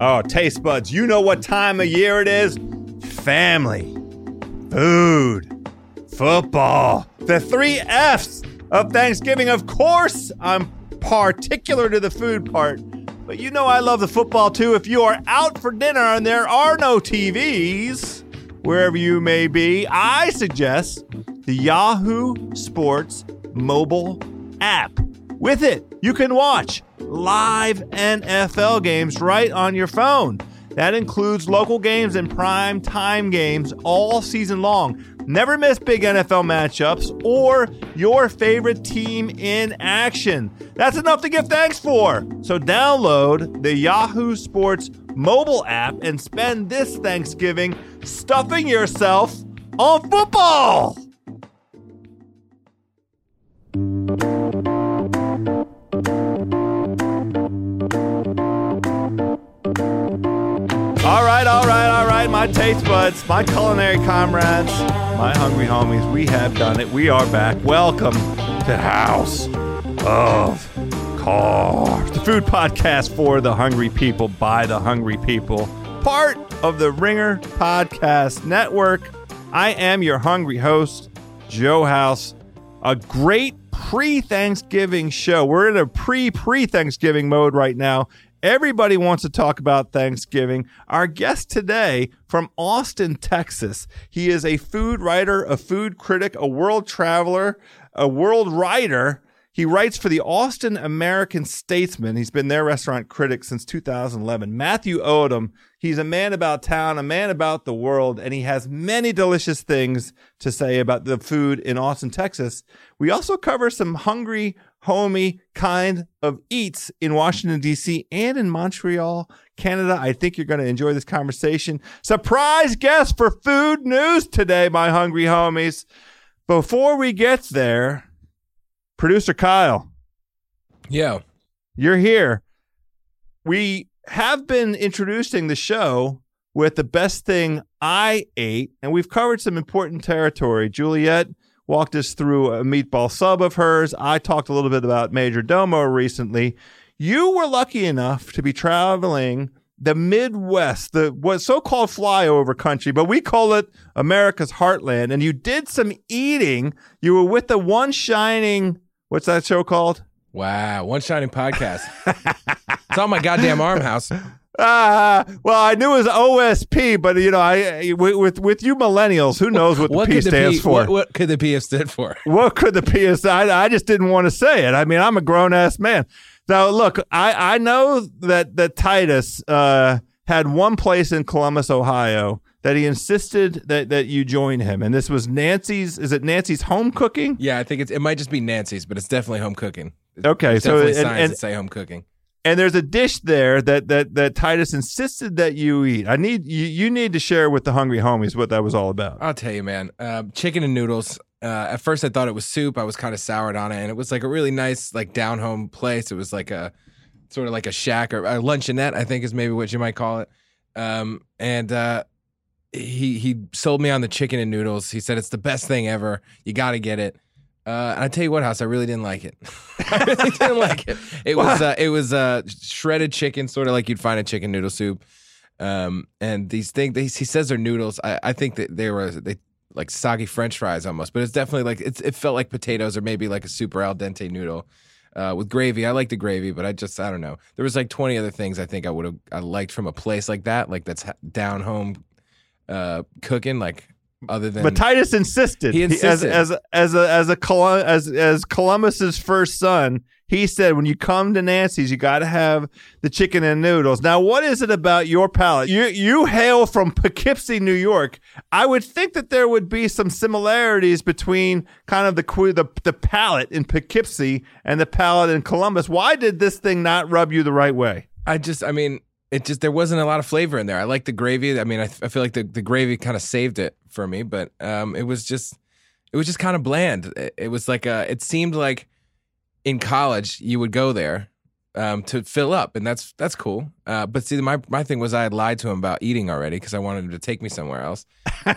Oh, taste buds, you know what time of year it is? Family, food, football. The three F's of Thanksgiving. Of course, I'm particular to the food part, but you know I love the football too. If you are out for dinner and there are no TVs, wherever you may be, I suggest the Yahoo Sports mobile app. With it, you can watch live NFL games right on your phone. That includes local games and prime time games all season long. Never miss big NFL matchups or your favorite team in action. That's enough to give thanks for. So download the Yahoo Sports mobile app and spend this Thanksgiving stuffing yourself on football. Right, all right, all right, my taste buds, my culinary comrades, my hungry homies, we have done it. We are back. Welcome to House of Carbs, the food podcast for the hungry people by the hungry people, part of the Ringer Podcast Network. I am your hungry host, Joe House. A great pre Thanksgiving show. We're in a pre pre Thanksgiving mode right now. Everybody wants to talk about Thanksgiving. Our guest today from Austin, Texas. He is a food writer, a food critic, a world traveler, a world writer. He writes for the Austin American Statesman. He's been their restaurant critic since 2011. Matthew Odam. He's a man about town, a man about the world, and he has many delicious things to say about the food in Austin, Texas. We also cover some hungry, homey kind of eats in Washington, D.C. and in Montreal, Canada. I think you're going to enjoy this conversation. Surprise guest for food news today, my hungry homies. Before we get there, producer Kyle, Yeah. you're here. We have been introducing the show with the best thing I ate, and we've covered some important territory. Juliet walked us through a meatball sub of hers. I talked a little bit about Majordomo recently. You were lucky enough to be traveling the Midwest, the what so-called flyover country, but we call it America's heartland. And you did some eating. You were with the one shining. What's that show called? Wow. One shining podcast. it's on my goddamn arm house. Ah, well, I knew it was OSP, but you know, I with with you millennials, who knows what the P the stands P, for? What, what could the P have stood for? what could the P have I, I just didn't want to say it. I mean, I'm a grown ass man. Now, look, I I know that that Titus uh, had one place in Columbus, Ohio, that he insisted that that you join him, and this was Nancy's. Is it Nancy's home cooking? Yeah, I think it's it might just be Nancy's, but it's definitely home cooking. Okay, There's so definitely and- signs and- that say home cooking. And there's a dish there that that that Titus insisted that you eat. I need you. You need to share with the hungry homies what that was all about. I'll tell you, man. Uh, chicken and noodles. Uh, at first, I thought it was soup. I was kind of soured on it, and it was like a really nice, like down home place. It was like a sort of like a shack or a luncheonette, I think is maybe what you might call it. Um, and uh, he he sold me on the chicken and noodles. He said it's the best thing ever. You got to get it. Uh, and I tell you what, house, I really didn't like it. I really didn't like it. It was uh, it was uh, shredded chicken, sort of like you'd find a chicken noodle soup. Um, and these things, they, he says they're noodles. I, I think that they were they like soggy French fries almost, but it's definitely like it's, it felt like potatoes or maybe like a super al dente noodle uh, with gravy. I like the gravy, but I just I don't know. There was like twenty other things I think I would have I liked from a place like that, like that's down home uh, cooking, like other than But Titus insisted. He as insisted. as as a as a Colum- as as Columbus's first son. He said, "When you come to Nancy's, you got to have the chicken and noodles." Now, what is it about your palate? You you hail from Poughkeepsie, New York. I would think that there would be some similarities between kind of the the the palate in Poughkeepsie and the palate in Columbus. Why did this thing not rub you the right way? I just, I mean, it just there wasn't a lot of flavor in there. I like the gravy. I mean, I, I feel like the, the gravy kind of saved it for me, but um, it was just, it was just kind of bland. It, it was like a, it seemed like in college you would go there um, to fill up, and that's that's cool. Uh, but see, my my thing was I had lied to him about eating already because I wanted him to take me somewhere else,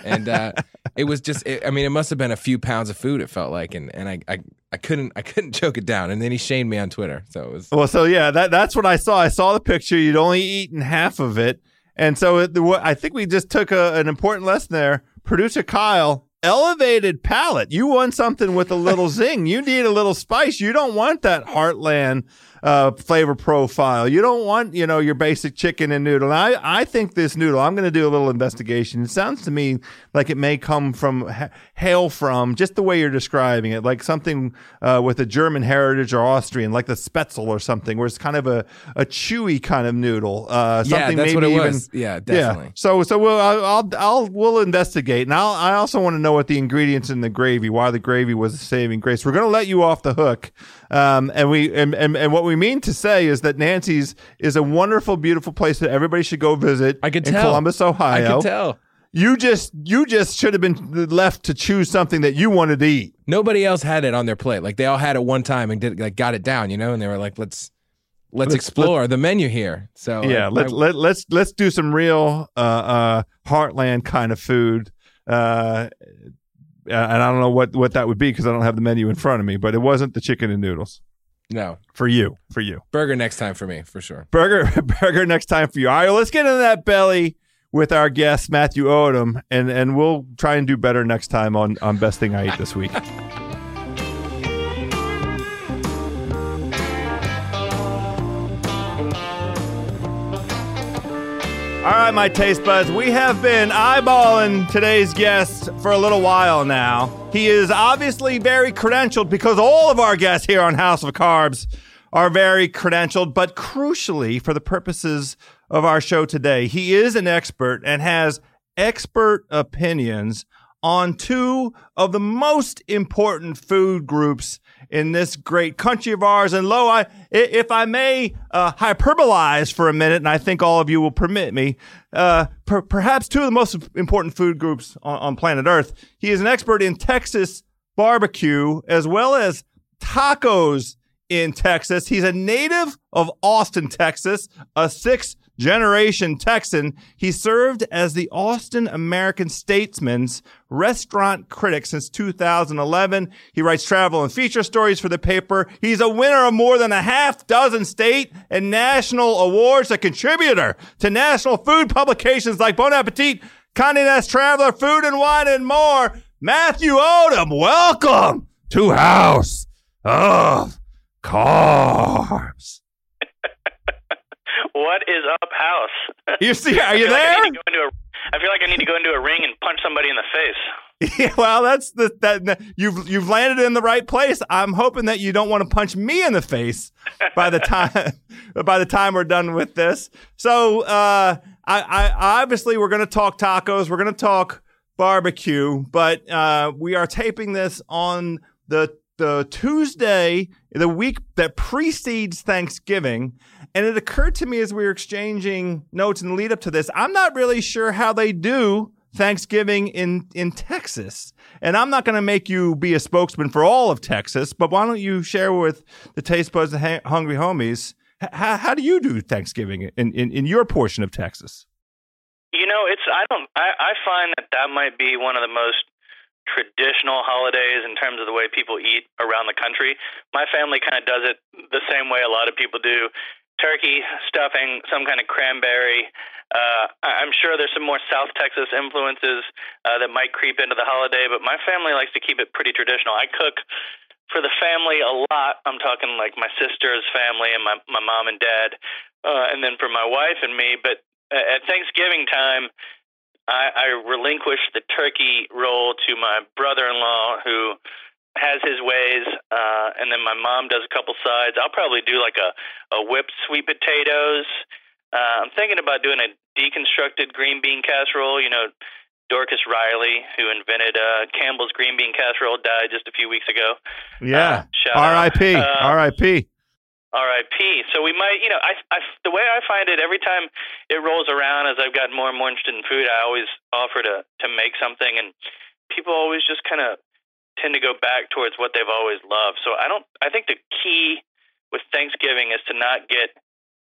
and uh, it was just. It, I mean, it must have been a few pounds of food. It felt like, and and I, I I couldn't I couldn't choke it down, and then he shamed me on Twitter. So it was Well, so yeah, that that's what I saw. I saw the picture. You'd only eaten half of it, and so it, I think we just took a, an important lesson there. Producer Kyle, elevated palate. You want something with a little zing. You need a little spice. You don't want that heartland uh, flavor profile. You don't want you know your basic chicken and noodle. I I think this noodle. I'm going to do a little investigation. It sounds to me like it may come from ha- hail from just the way you're describing it, like something uh, with a German heritage or Austrian, like the Spätzle or something, where it's kind of a, a chewy kind of noodle. Uh, yeah, something that's what maybe it even was. Yeah, definitely. yeah. So so we'll I'll, I'll I'll we'll investigate, and I'll I also want to know what the ingredients in the gravy, why the gravy was a saving grace. We're going to let you off the hook, um, and we and, and and what we mean to say is that Nancy's is a wonderful, beautiful place that everybody should go visit. I could in tell. Columbus, Ohio. I could tell. You just you just should have been left to choose something that you wanted to eat. Nobody else had it on their plate. Like they all had it one time and did like got it down, you know, and they were like, let's let's, Let's- explore the menu here. So yeah, like, let, my- let let's let's do some real uh, uh, heartland kind of food. Uh, and I don't know what what that would be because I don't have the menu in front of me. But it wasn't the chicken and noodles no for you. For you, burger next time for me for sure. burger burger next time for you. All right, let's get into that belly with our guest Matthew Odam, and and we'll try and do better next time on on best thing I eat this week. All right, my taste buds, we have been eyeballing today's guest for a little while now. He is obviously very credentialed because all of our guests here on House of Carbs are very credentialed, but crucially, for the purposes of our show today, he is an expert and has expert opinions on two of the most important food groups in this great country of ours. And lo, I, if I may uh, hyperbolize for a minute, and I think all of you will permit me, uh, per- perhaps two of the most important food groups on, on planet Earth. He is an expert in Texas barbecue as well as tacos in Texas. He's a native of Austin, Texas, a six generation Texan. He served as the Austin American Statesman's restaurant critic since 2011. He writes travel and feature stories for the paper. He's a winner of more than a half dozen state and national awards, a contributor to national food publications like Bon Appetit, Condé Nast Traveler, Food and Wine, and more. Matthew Odam, welcome to House of Carbs. What is up, house? You see, are you there? like I there? need to go into a- I feel like I need to go into a ring and punch somebody in the face. Yeah, well, that's the that you've you've landed in the right place. I'm hoping that you don't want to punch me in the face by the time by the time we're done with this. So, uh, I, I obviously we're going to talk tacos. We're going to talk barbecue, but uh, we are taping this on the the Tuesday, the week that precedes Thanksgiving. And it occurred to me as we were exchanging notes in the lead up to this, I'm not really sure how they do Thanksgiving in, in Texas. And I'm not going to make you be a spokesman for all of Texas, but why don't you share with the Taste Buds and Hungry Homies, h- how, how do you do Thanksgiving in, in, in your portion of Texas? You know, it's I don't I, I find that that might be one of the most traditional holidays in terms of the way people eat around the country. My family kind of does it the same way a lot of people do. Turkey, stuffing, some kind of cranberry. Uh, I'm sure there's some more South Texas influences uh, that might creep into the holiday, but my family likes to keep it pretty traditional. I cook for the family a lot. I'm talking like my sister's family and my my mom and dad, uh, and then for my wife and me. But at Thanksgiving time, I, I relinquished the turkey role to my brother-in-law who has his ways, uh, and then my mom does a couple sides. I'll probably do like a, a whipped sweet potatoes. Uh, I'm thinking about doing a deconstructed green bean casserole. You know, Dorcas Reilly, who invented uh, Campbell's green bean casserole, died just a few weeks ago. Yeah. Uh. R.I.P. R.I.P. R.I.P. So we might, you know, I, I, the way I find it, every time it rolls around, as I've gotten more and more interested in food, I always offer to to make something, and people always just kind of tend to go back towards what they've always loved. So I don't, I think the key with Thanksgiving is to not get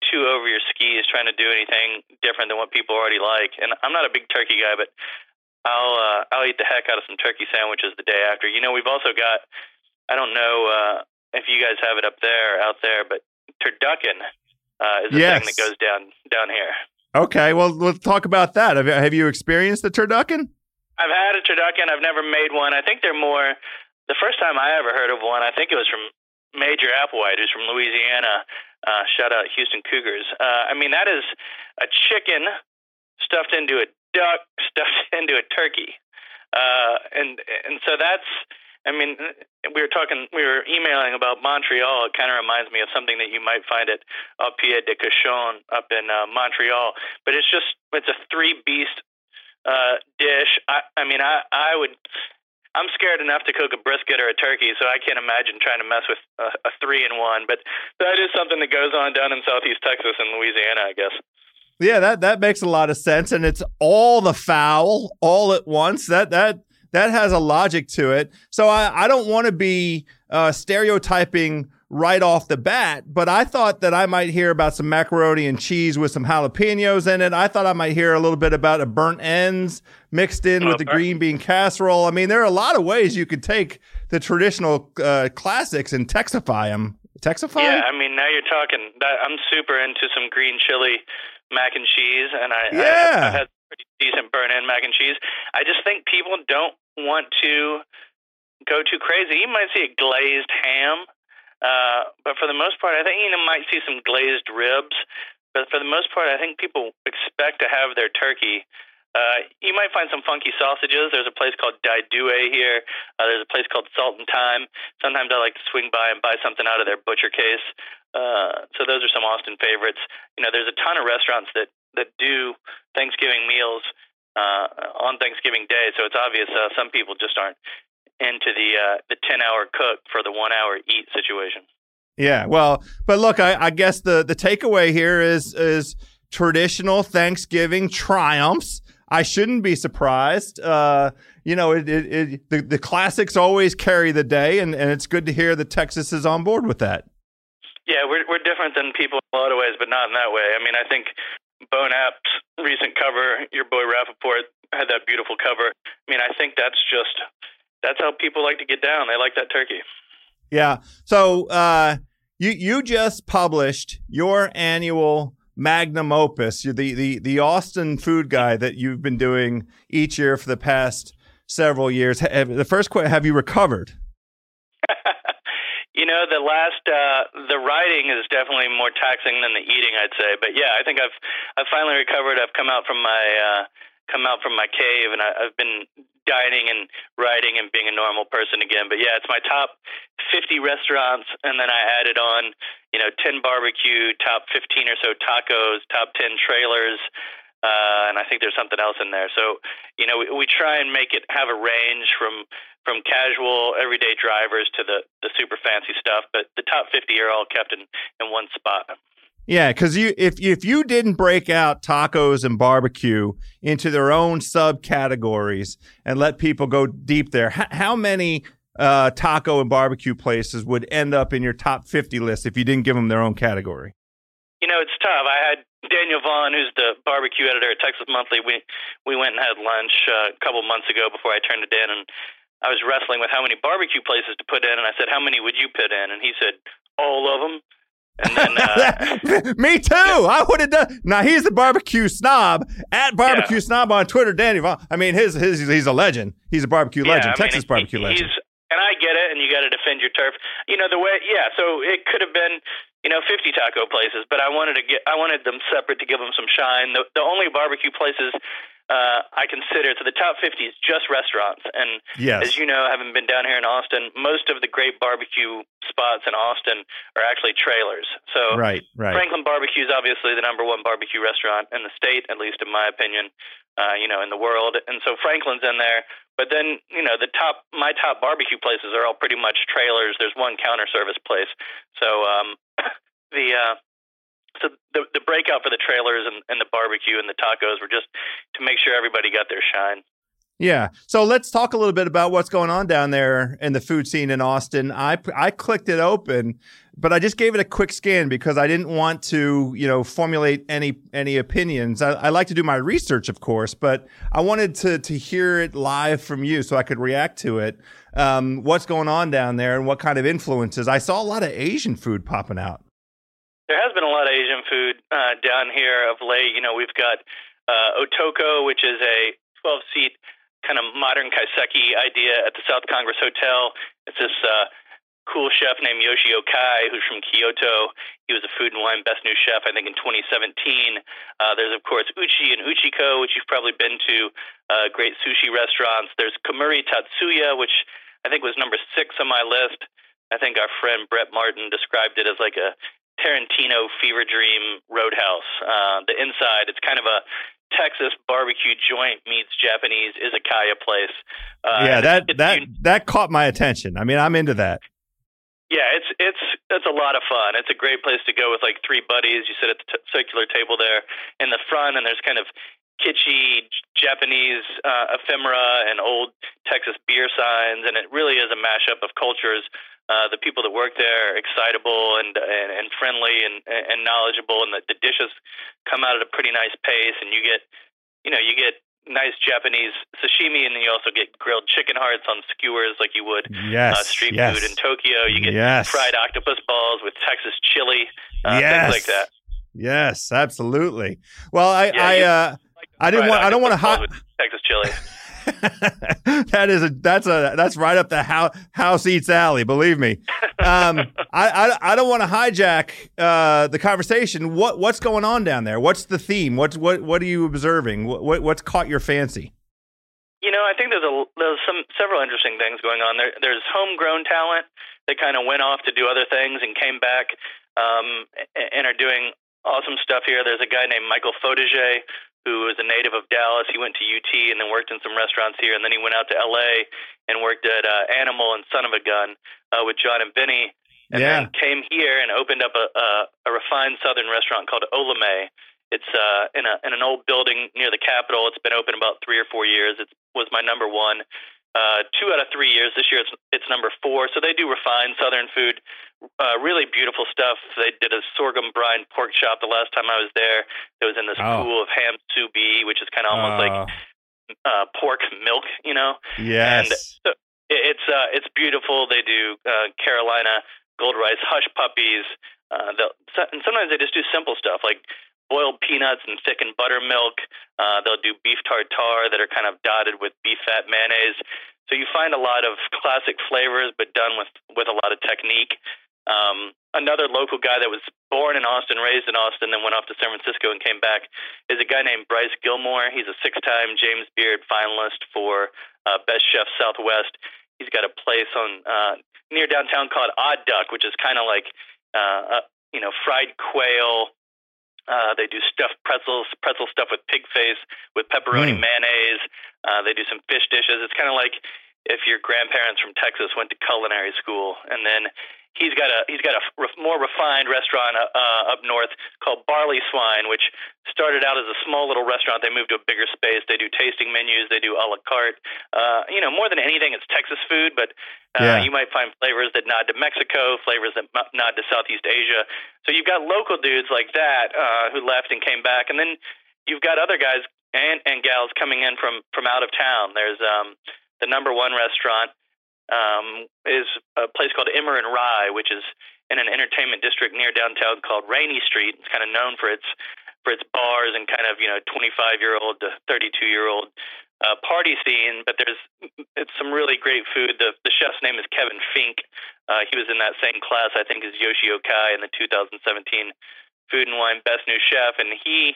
too over your skis trying to do anything different than what people already like. And I'm not a big turkey guy, but I'll uh, I'll eat the heck out of some turkey sandwiches the day after. You know, we've also got I don't know uh, if you guys have it up there out there, but turducken uh, is a Yes. thing that goes down down here. Okay, well, let's talk about that. Have, have you experienced the turducken? I've had a turducken. I've never made one. I think they're more. The first time I ever heard of one, I think it was from Major Applewhite, who's from Louisiana. Uh, shout out Houston Cougars. Uh, I mean, that is a chicken stuffed into a duck, stuffed into a turkey, uh, and and so that's. I mean, we were talking, we were emailing about Montreal. It kind of reminds me of something that you might find at Au Pied de Cochon up in uh, Montreal. But it's just, it's a three beast uh, dish. I, I mean, I, I would. I'm scared enough to cook a brisket or a turkey, so I can't imagine trying to mess with a, a three in one. But that is something that goes on down in Southeast Texas and Louisiana, I guess. Yeah, that that makes a lot of sense, and it's all the fowl all at once. That that that has a logic to it. So I I don't want to be uh, stereotyping right off the bat, but I thought that I might hear about some macaroni and cheese with some jalapenos in it. I thought I might hear a little bit about a burnt ends mixed in with the Okay. green bean casserole. I mean, there are a lot of ways you could take the traditional uh, classics and texify them. Texify? Yeah, I mean, now you're talking. I'm super into some green chili mac and cheese, and I, Yeah. I, I've had pretty decent burn-in mac and cheese. I just think people don't want to go too crazy. You might see a glazed ham, uh, but for the most part, I think you know, might see some glazed ribs. But for the most part, I think people expect to have their turkey. Uh, you might find some funky sausages. There's a place called Dai Due here. Uh, there's a place called Salt and Thyme. Sometimes I like to swing by and buy something out of their butcher case. Uh, so those are some Austin favorites. You know, there's a ton of restaurants that that do Thanksgiving meals uh, on Thanksgiving Day. So it's obvious uh, some people just aren't into the uh, the ten hour cook for the one hour eat situation. Yeah, well, but look, I, I guess the the takeaway here is is traditional Thanksgiving triumphs. I shouldn't be surprised. Uh, you know, it, it, it the the classics always carry the day, and, and it's good to hear that Texas is on board with that. Yeah, we're we're different than people in a lot of ways, but not in that way. I mean, I think Bon App's recent cover, your boy Rapoport had that beautiful cover. I mean, I think that's just that's how people like to get down. They like that turkey. Yeah. So uh, you you just published your annual magnum opus, You're the the the Austin Food Guide that you've been doing each year for the past several years. Have, the first question: Have you recovered? you know, the last uh, the writing is definitely more taxing than the eating, I'd say. But yeah, I think I've I've finally recovered. I've come out from my uh, come out from my cave, and I, I've been dining and writing and being a normal person again. But yeah, it's my top 50 restaurants, and then I added on, you know, 10 barbecue, top 15 or so tacos, top 10 trailers. Uh, and I think there's something else in there. So, you know, we, we try and make it have a range from from casual everyday drivers to the the super fancy stuff. But the top 50 are all kept in in one spot. Yeah, because you if if you didn't break out tacos and barbecue into their own subcategories and let people go deep there, how, how many uh, taco and barbecue places would end up in your top fifty list if you didn't give them their own category? You know, it's tough. I had Daniel Vaughn, who's the barbecue editor at Texas Monthly. We we went and had lunch uh, a couple months ago before I turned it in, and I was wrestling with how many barbecue places to put in, and I said, "How many would you put in?" And he said, "All of them." And then, uh, Me too. I would have done. Now he's the barbecue snob at barbecue snob on Twitter. Danny Vaughn. I mean, his his he's a legend. He's a barbecue yeah, legend, I mean, Texas he- barbecue he's, legend. And I get it, and you got to defend your turf. You know the way, yeah. So it could have been, you know, 50 taco places, but I wanted to get, I wanted them separate to give them some shine. The, the only barbecue places uh, I consider, so the top 50 is just restaurants, and Yes. as you know, having been down here in Austin, most of the great barbecue spots in Austin are actually trailers. So Right. Right. Franklin Barbecue is obviously the number one barbecue restaurant in the state, at least in my opinion. Uh, you know, in the world, and so Franklin's in there. But then, you know, the top my top barbecue places are all pretty much trailers. There's one counter service place. So um, the uh, so the the breakout for the trailers and, and the barbecue and the tacos were just to make sure everybody got their shine. Yeah. So let's talk a little bit about what's going on down there in the food scene in Austin. I I clicked it open. but I just gave it a quick scan because I didn't want to, you know, formulate any any opinions. I, I like to do my research, of course, but I wanted to to hear it live from you so I could react to it. Um, what's going on down there and what kind of influences? I saw a lot of Asian food popping out. There has been a lot of Asian food uh, down here of late. You know, we've got uh, Otoko, which is a 12 seat kind of modern kaiseki idea at the South Congress Hotel. It's this uh, cool chef named Yoshi Okai, who's from Kyoto. He was a Food and Wine Best New Chef, I think, in 2017. Uh, there's, of course, Uchi and Uchiko, which you've probably been to, uh, great sushi restaurants. There's Kemuri Tatsu-ya, which I think was number six on my list. I think our friend Brett Martin described it as like a Tarantino fever dream roadhouse. Uh, the inside, it's kind of a Texas barbecue joint meets Japanese izakaya place. Uh, yeah, that that that caught my attention. I mean, I'm into that. Yeah, it's it's it's a lot of fun. It's a great place to go with like three buddies. You sit at the t- circular table there in the front, and there's kind of kitschy Japanese uh, ephemera and old Texas beer signs, and it really is a mashup of cultures. Uh, the people that work there are excitable and and, and friendly and and knowledgeable, and the, the dishes come out at a pretty nice pace, and you get you know you get nice Japanese sashimi, and then you also get grilled chicken hearts on skewers like you would uh, yes, uh, street yes. food in Tokyo. You get yes. fried octopus balls with Texas chili, uh, yes. things like that. Yes, absolutely. Well, I yeah, I uh, like I didn't want I don't want to hot Texas chili. that is a that's a that's right up the house house eats alley. Believe me. Um, I, I I don't want to hijack uh, the conversation. What what's going on down there? What's the theme? What's what what are you observing? What, what what's caught your fancy? You know, I think there's a there's some several interesting things going on. There there's homegrown talent that kind of went off to do other things and came back um, and are doing awesome stuff here. There's a guy named Michael Fojtasek who is a native of Dallas. He went to UT and then worked in some restaurants here, and then he went out to LA and worked at uh, Animal and Son of a Gun uh, with Jon and Vinny, and yeah. then came here and opened up a, a, a refined Southern restaurant called Olamaie. It's uh, in a in an old building near the Capitol. It's been open about three or four years. It was my number one. Uh, two out of three years. This year it's it's number four. So they do refined Southern food uh, really beautiful stuff. They did a sorghum brine pork chop the last time I was there. It was in this Oh. pool of ham sous vide, which is kind of almost like Uh, uh, pork milk, you know. yes. so it's uh, it's beautiful. They do uh, Carolina gold rice hush puppies. Uh, and sometimes they just do simple stuff like boiled peanuts and thickened buttermilk. Uh, they'll do beef tartare that are kind of dotted with beef fat mayonnaise. So you find a lot of classic flavors, but done with with a lot of technique. Um, another local guy that was born in Austin, raised in Austin, then went off to San Francisco and came back is a guy named Bryce Gilmore. He's a six-time James Beard finalist for uh, Best Chef Southwest. He's got a place on uh, near downtown called Odd Duck, which is kind of like uh, uh, you know fried quail. Uh, they do stuffed pretzels, pretzel stuff with pig face, with pepperoni Mm. mayonnaise. Uh, they do some fish dishes. It's kind of like if your grandparents from Texas went to culinary school, and then he's got a he's got a ref- more refined restaurant uh, uh, up north called Barley Swine, which started out as a small little restaurant. They moved to a bigger space. They do tasting menus. They do a la carte. Uh, you know, more than anything, it's Texas food, but uh, Yeah. you might find flavors that nod to Mexico, flavors that nod to Southeast Asia. So you've got local dudes like that uh, who left and came back, and then you've got other guys and and gals coming in from from out of town. There's um, the number one restaurant um, is a place called Emmer and Rye, which is in an entertainment district near downtown called Rainy Street. It's kind of known for its for its bars and kind of you know 25 year old to 32 year old uh, party scene. But there's it's some really great food. The the chef's name is Kevin Fink. Uh, he was in that same class, I think, as Yoshi Okai in the 2017 Food and Wine Best New Chef, and he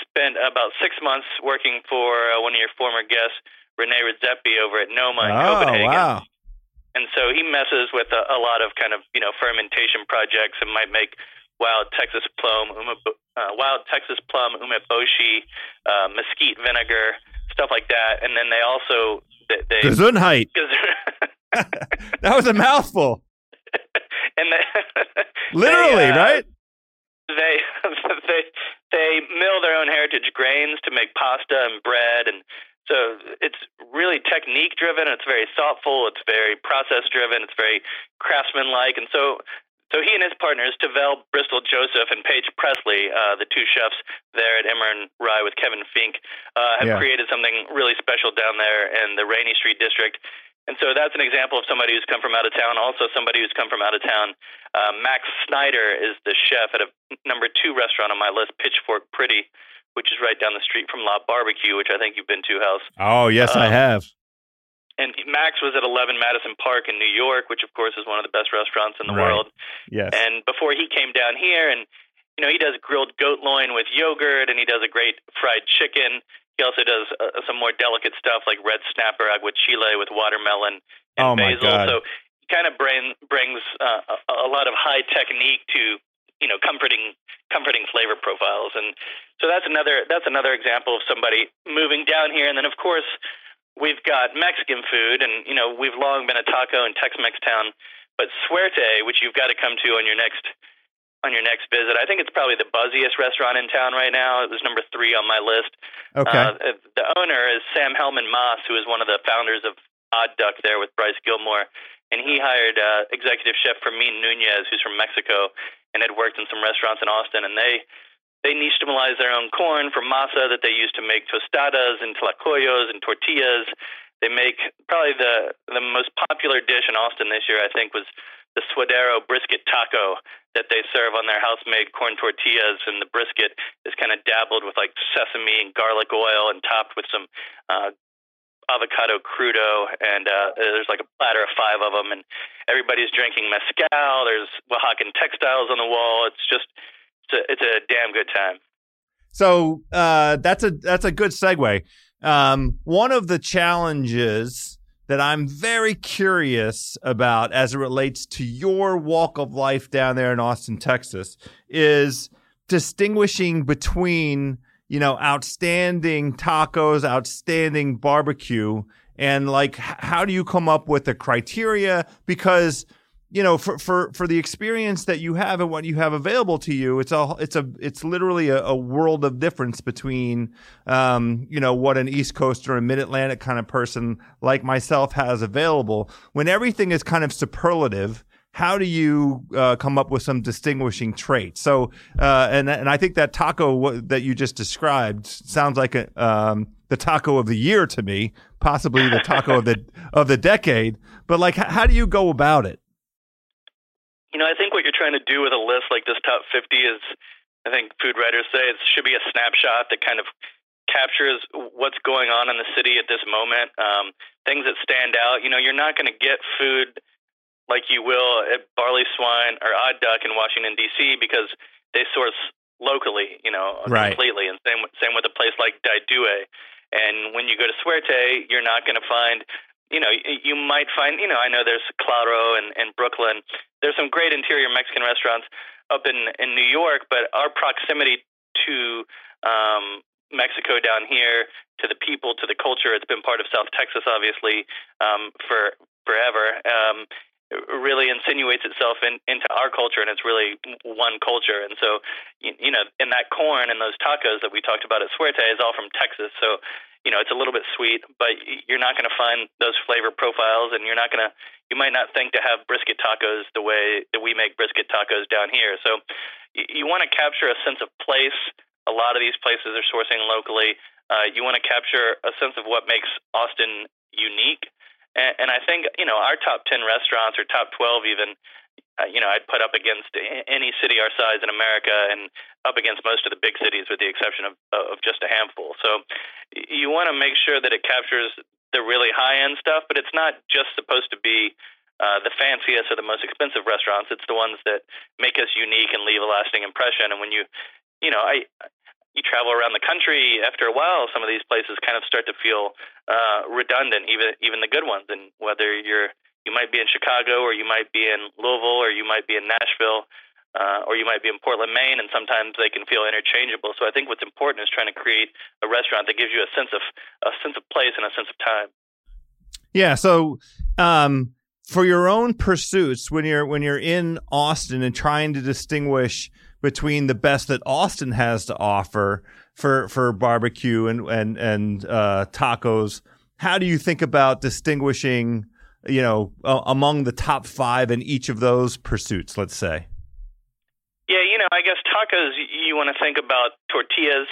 spent about six months working for uh, one of your former guests, Rene Redzepi, over at Noma in oh Copenhagen wow. And so he messes with a, a lot of kind of you know fermentation projects and might make wild Texas plum, uma, uh, wild Texas plum, umeboshi, uh, mesquite vinegar, stuff like that. And then they also they, they Gesundheit. That was a mouthful. and they Literally, they, uh, right? they they they mill their own heritage grains to make pasta and bread and so it's really technique driven it's very thoughtful it's very process driven it's very craftsman like and so So he and his partners, Tavel Bristol Joseph and Paige Presley, uh, the two chefs there at Emmer and Rye with Kevin Fink, uh, have Yeah. created something really special down there in the Rainy Street district. And so that's an example of somebody who's come from out of town. Also, somebody who's come from out of town. Uh, Max Snyder is the chef at a number two restaurant on my list, Pitchfork Pretty, which is right down the street from La Barbecue, which I think you've been to, House. Oh, yes, I Um, have. And Max was at 11 Madison Park in New York, which of course is one of the best restaurants in the Right. world. Yes. And before he came down here, and you know, he does grilled goat loin with yogurt, and he does a great fried chicken. He also does uh, some more delicate stuff like red snapper aguachile with watermelon and Oh, my basil. God. So he kind of bring, brings uh, a, a lot of high technique to you know comforting comforting flavor profiles, and so that's another that's another example of somebody moving down here. And then of course we've got Mexican food, and you know we've long been a taco and Tex-Mex town, but Suerte, which you've got to come to on your next on your next visit, I think it's probably the buzziest restaurant in town right now. It was number three on my list. Okay. Uh, the owner is Sam Hellman Moss, who is one of the founders of Odd Duck there with Bryce Gilmore, and he hired uh, executive chef Fermin Nunez, who's from Mexico and had worked in some restaurants in Austin, and they they nixtamalize their own corn for masa that they use to make tostadas and tlacoyos and tortillas. They make probably the the most popular dish in Austin this year, I think, was the suadero brisket taco that they serve on their house-made corn tortillas, and the brisket is kind of dabbled with like sesame and garlic oil and topped with some uh, avocado crudo, and uh, there's like a platter of five of them, and everybody's drinking mezcal. There's Oaxacan textiles on the wall. It's just it's a, it's a damn good time. So uh, that's a that's a good segue. Um, one of the challenges that I'm very curious about as it relates to your walk of life down there in Austin, Texas, is distinguishing between you know outstanding tacos, outstanding barbecue, and like how do you come up with the criteria? Because you know, for, for, for the experience that you have and what you have available to you, it's a, it's a, it's literally a, a world of difference between, um, you know, what an East Coast or a Mid Atlantic kind of person like myself has available. When everything is kind of superlative, how do you uh, come up with some distinguishing traits? So, uh, and and I think that taco w- that you just described sounds like a, um, the taco of the year to me, possibly the taco of the of the decade. But like, h- how do you go about it? You know, I think what you're trying to do with a list like this top 50 is, I think food writers say it should be a snapshot that kind of captures what's going on in the city at this moment. Um, things that stand out. You know, you're not going to get food like you will at Barley Swine or Odd Duck in Washington D.C. because they source locally. You know, Right. completely, and same same with a place like Dai Due. And when you go to Suerte, you're not going to find you know, you might find, you know, I know there's Claro and, and Brooklyn. There's some great interior Mexican restaurants up in, in New York, but our proximity to um, Mexico down here, to the people, to the culture, it's been part of South Texas, obviously, um, for forever. Um, really insinuates itself in, into our culture, and it's really one culture. And so, you, you know, and that corn and those tacos that we talked about at Suerte is all from Texas. So, you know, it's a little bit sweet, but you're not going to find those flavor profiles, and you're not going to, you might not think to have brisket tacos the way that we make brisket tacos down here. So you, you want to capture a sense of place. A lot of these places are sourcing locally. Uh, you want to capture a sense of what makes Austin unique. And, and I think, you know, our top 10 restaurants or top 12 even, uh, you know, I'd put up against any city our size in America and up against most of the big cities with the exception of, of just a handful. So you want to make sure that it captures the really high end stuff, but it's not just supposed to be uh, the fanciest or the most expensive restaurants. It's the ones that make us unique and leave a lasting impression. And when you, you know, I, you travel around the country after a while, some of these places kind of start to feel uh, redundant, even even the good ones. And whether you're you might be in Chicago or you might be in Louisville or you might be in Nashville uh, or you might be in Portland, Maine, and sometimes they can feel interchangeable. So I think what's important is trying to create a restaurant that gives you a sense of a sense of place and a sense of time. Yeah. So, um, for your own pursuits, when you're when you're in Austin and trying to distinguish between the best that Austin has to offer for for barbecue and and and uh, tacos, how do you think about distinguishing you know, uh, among the top five in each of those pursuits? Let's say. Yeah, you know, I guess tacos. You want to think about tortillas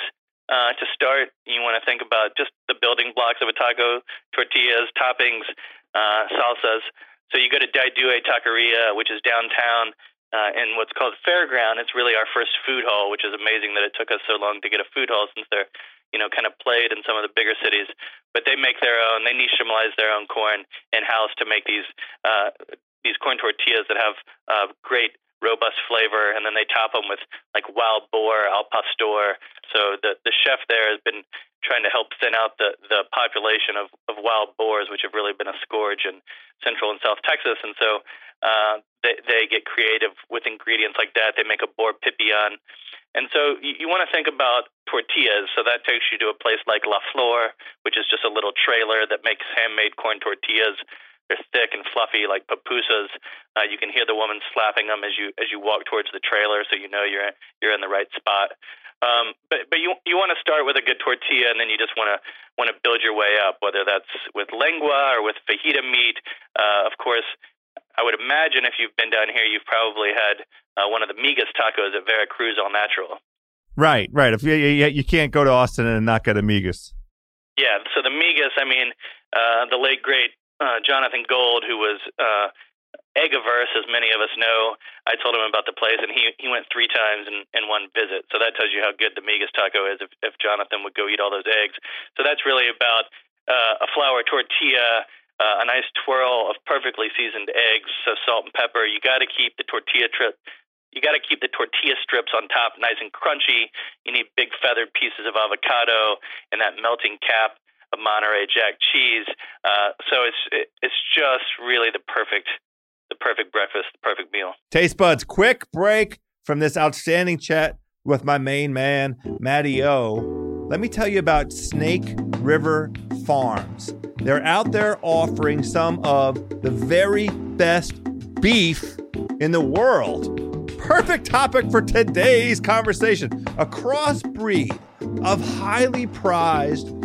uh, to start. You want to think about just the building blocks of a taco: tortillas, toppings, uh, salsas. So you go to Dai Due Taqueria, which is downtown uh, in what's called Fairground. It's really our first food hall, which is amazing that it took us so long to get a food hall since they're you know kind of played in some of the bigger cities. But they make their own. They nixtamalize their own corn in house to make these uh, these corn tortillas that have uh, great robust flavor, and then they top them with like wild boar, al pastor. So the the chef there has been trying to help thin out the the population of of wild boars, which have really been a scourge in Central and South Texas, and so. Uh, they, they get creative with ingredients like that. They make a boar pipián, and so you, you want to think about tortillas. So that takes you to a place like La Flor, which is just a little trailer that makes handmade corn tortillas they're thick and fluffy like pupusas. Uh, you can hear the woman slapping them as you as you walk towards the trailer, so you know you're you're in the right spot. Um, but but you you want to start with a good tortilla, and then you just want to want to build your way up, whether that's with lengua or with fajita meat. Uh, of course, I would imagine if you've been down here, you've probably had uh, one of the migas tacos at Veracruz All Natural. Right, right. If you, you, you can't go to Austin and not get a migas. Yeah, so the migas. I mean, uh, the late great uh, Jonathan Gold, who was uh, egg-averse, as many of us know. I told him about the place, and he he went three times in, in one visit. So that tells you how good the migas taco is. If, if Jonathan would go eat all those eggs, so that's really about uh, a flour tortilla. Uh, a nice twirl of perfectly seasoned eggs, so salt and pepper. You got to keep the tortilla trip you got to keep the tortilla strips on top nice and crunchy. You need big feathered pieces of avocado and that melting cap of Monterey Jack cheese. Uh, so it's it, it's just really the perfect the perfect breakfast, the perfect meal. Taste buds, quick break from this outstanding chat with my main man, Matty O. Let me tell you about Snake River Farms. They're out there offering some of the very best beef in the world. Perfect topic for today's conversation. A crossbreed of highly prized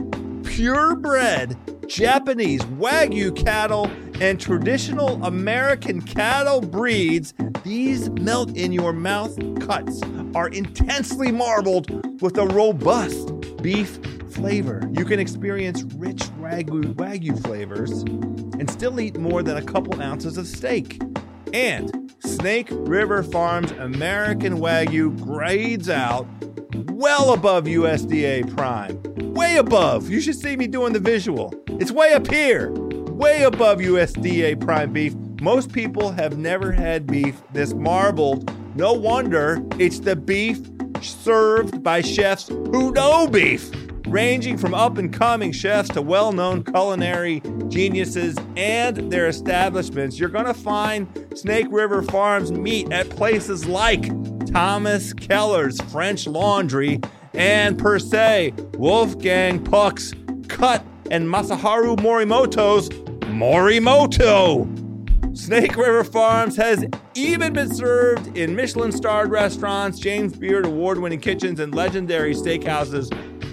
purebred Japanese Wagyu cattle and traditional American cattle breeds, these melt in your mouth cuts are intensely marbled with a robust beef flavor. You can experience rich Wagyu, Wagyu flavors and still eat more than a couple ounces of steak. And Snake River Farms American Wagyu grades out well above USDA prime. Way above. You should see me doing the visual. It's way up here. Way above USDA prime beef. Most people have never had beef this marbled. No wonder it's the beef served by chefs who know beef, ranging from up and coming chefs to well known culinary geniuses and their establishments. You're going to find Snake River Farms meat at places like Thomas Keller's French Laundry, and per se, Wolfgang Puck's Cut and Masaharu Morimoto's Morimoto. Snake River Farms has even been served in Michelin starred restaurants, James Beard award winning kitchens, and legendary steakhouses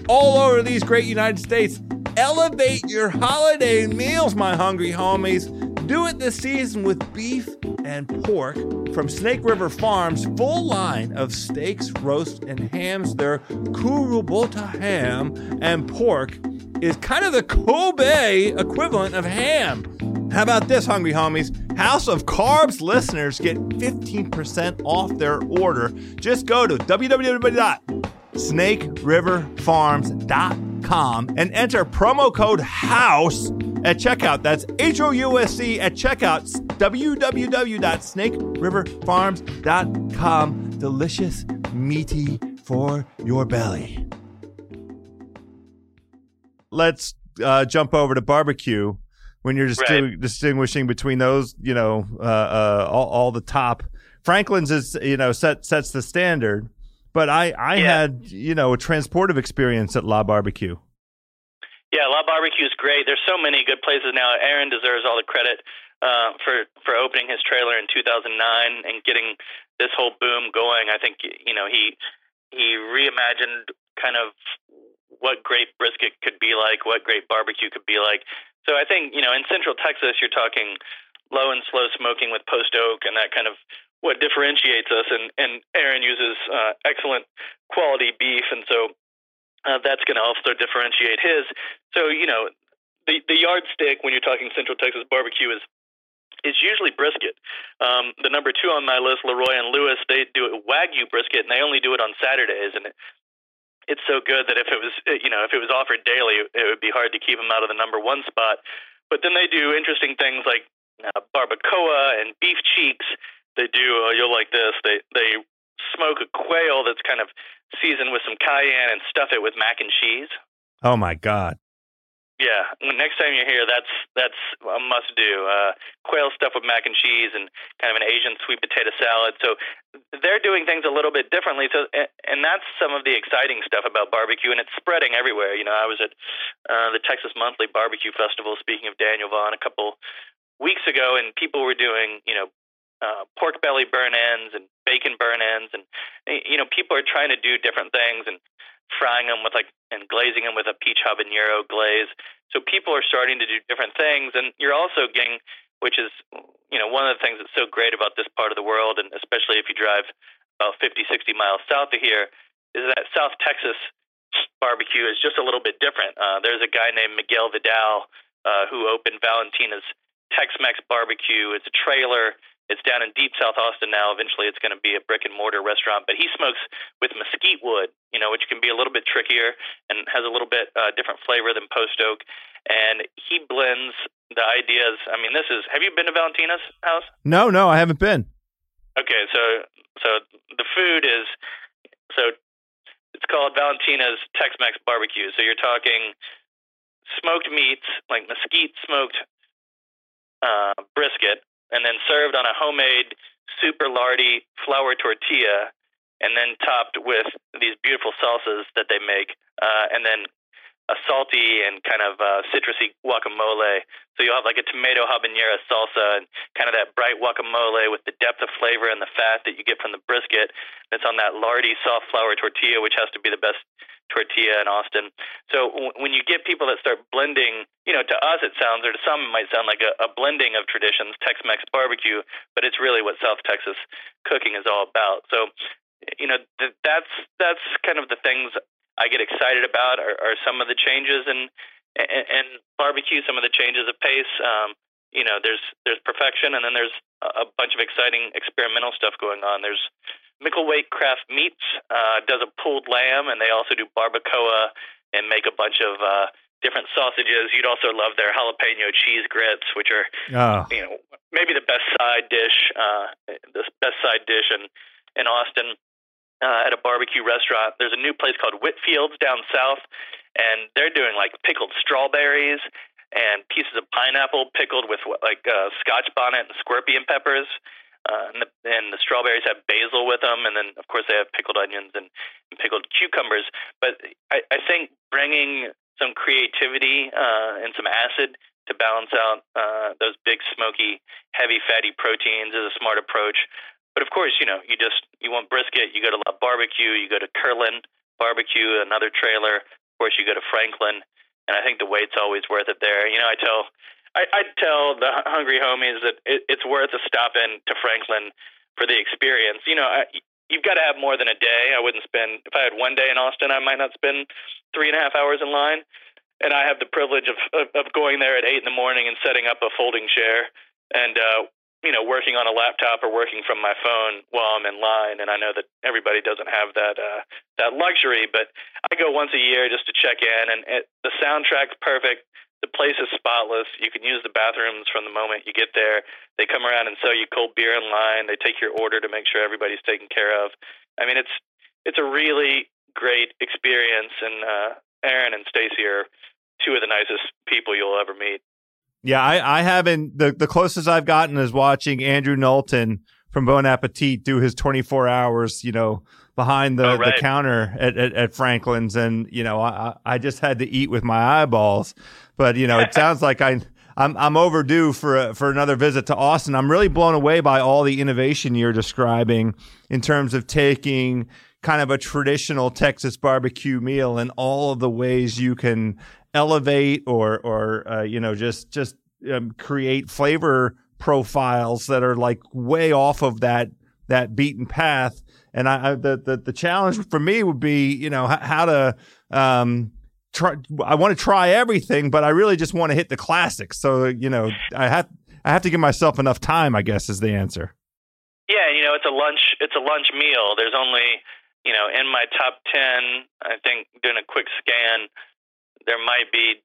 all over these great United States. Elevate your holiday meals, my hungry homies. Do it this season with beef and pork from Snake River Farms' full line of steaks, roasts, and hams. Their Kurobuta ham and pork is kind of the Kobe equivalent of ham. How about this, hungry homies? House of Carbs listeners get 15% off their order. Just go to www.snakeriverfarms.com and enter promo code HOUSE at checkout. That's H O U S C at checkout. www.snakeriverfarms.com. Delicious, meaty for your belly. Let's uh, jump over to barbecue when you're just Right. distinguishing between those, you know, uh, uh, all, all the top. Franklin's is, you know, set sets the standard. But I, I Yeah. had, you know, a transportive experience at La Barbecue. Yeah, La Barbecue is great. There's so many good places now. Aaron deserves all the credit uh, for for opening his trailer in 2009 and getting this whole boom going. I think you know he he reimagined kind of what great brisket could be like, what great barbecue could be like. So I think you know in Central Texas, you're talking low and slow smoking with post oak, and that kind of what differentiates us. And and Aaron uses uh, excellent quality beef, and so uh, that's going to also differentiate his. So you know the the yardstick when you're talking Central Texas barbecue is is usually brisket. Um, the number two on my list, Leroy and Lewis, they do it wagyu brisket, and they only do it on Saturdays, and it, it's so good that if it was you know if it was offered daily, it would be hard to keep them out of the number one spot. But then they do interesting things like uh, barbacoa and beef cheeks. They do uh, you'll like this. They they smoke a quail that's kind of seasoned with some cayenne and stuff it with mac and cheese. Oh my god! Yeah, next time you're here, that's that's a must do. Uh, quail stuff with mac and cheese and kind of an Asian sweet potato salad. So they're doing things a little bit differently. So and that's some of the exciting stuff about barbecue, and it's spreading everywhere. You know, I was at uh, the Texas Monthly Barbecue Festival. Speaking of Daniel Vaughn, a couple weeks ago, and people were doing you know uh, pork belly burn ends and bacon burn ends, and you know people are trying to do different things and frying them with like and glazing them with a peach habanero glaze. So people are starting to do different things, and you're also getting, which is you know one of the things that's so great about this part of the world, and especially if you drive about 50, 60 miles south of here, is that South Texas barbecue is just a little bit different. Uh, there's a guy named Miguel Vidal uh, who opened Valentina's Tex-Mex Barbecue. It's a trailer it's down in deep South Austin now. Eventually, it's going to be a brick and mortar restaurant. But he smokes with mesquite wood, you know, which can be a little bit trickier and has a little bit uh, different flavor than post oak. And he blends the ideas. I mean, this is. Have you been to Valentina's house? No, no, I haven't been. Okay, so so the food is so it's called Valentina's Tex-Mex barbecue. So you're talking smoked meats like mesquite smoked uh, brisket and then served on a homemade super lardy flour tortilla and then topped with these beautiful salsas that they make uh, and then a salty and kind of uh, citrusy guacamole. So you'll have like a tomato habanero salsa and kind of that bright guacamole with the depth of flavor and the fat that you get from the brisket. It's on that lardy soft flour tortilla, which has to be the best tortilla in Austin. So w- when you get people that start blending, you know, to us it sounds, or to some it might sound like a, a blending of traditions, Tex-Mex barbecue, but it's really what South Texas cooking is all about. So, you know, th- that's that's kind of the things I get excited about are, are some of the changes in and, and barbecue, some of the changes of pace. Um, you know, there's there's perfection, and then there's a bunch of exciting experimental stuff going on. There's Micklethwait Craft Meats uh, does a pulled lamb, and they also do barbacoa and make a bunch of uh, different sausages. You'd also love their jalapeno cheese grits, which are oh. you know maybe the best side dish, uh, the best side dish in in Austin. Uh, at a barbecue restaurant, there's a new place called Whitfields down south, and they're doing like pickled strawberries and pieces of pineapple pickled with like uh, Scotch bonnet and scorpion peppers. Uh, and, the, and the strawberries have basil with them, and then of course they have pickled onions and, and pickled cucumbers. But I, I think bringing some creativity uh, and some acid to balance out uh, those big, smoky, heavy, fatty proteins is a smart approach. But of course, you know, you just you want brisket, you go to La Barbecue, you go to Kerlin Barbecue, another trailer. Of course, you go to Franklin, and I think the wait's always worth it there. You know, I tell I, I tell the hungry homies that it, it's worth a stop in to Franklin for the experience. You know, I, you've got to have more than a day. I wouldn't spend if I had one day in Austin, I might not spend three and a half hours in line. And I have the privilege of, of, of going there at eight in the morning and setting up a folding chair and uh, you know working on a laptop or working from my phone while I'm in line. And I know that everybody doesn't have that uh, that luxury, but I go once a year just to check in, and it, the soundtrack's perfect the place is spotless. You can use the bathrooms from the moment you get there. They come around and sell you cold beer in line. They take your order to make sure everybody's taken care of. I mean, it's it's a really great experience, and uh, Aaron and Stacy are two of the nicest people you'll ever meet. Yeah, I, I haven't. The, the closest I've gotten is watching Andrew Knowlton from Bon Appetit do his 24 hours, you know, behind the, oh, right. the counter at, at, at, Franklin's. And, you know, I, I just had to eat with my eyeballs. But, you know, it sounds like I, I'm, I'm overdue for, a, for another visit to Austin. I'm really blown away by all the innovation you're describing in terms of taking kind of a traditional Texas barbecue meal and all of the ways you can elevate or or uh, you know just just um, create flavor profiles that are like way off of that that beaten path. And I, I the, the the challenge for me would be you know h- how to um, try. I want to try everything, but I really just want to hit the classics. So you know I have I have to give myself enough time. I guess is the answer. Yeah, you know, it's a lunch. It's a lunch meal. There's only, you know, in my top ten. I think doing a quick scan, there might be,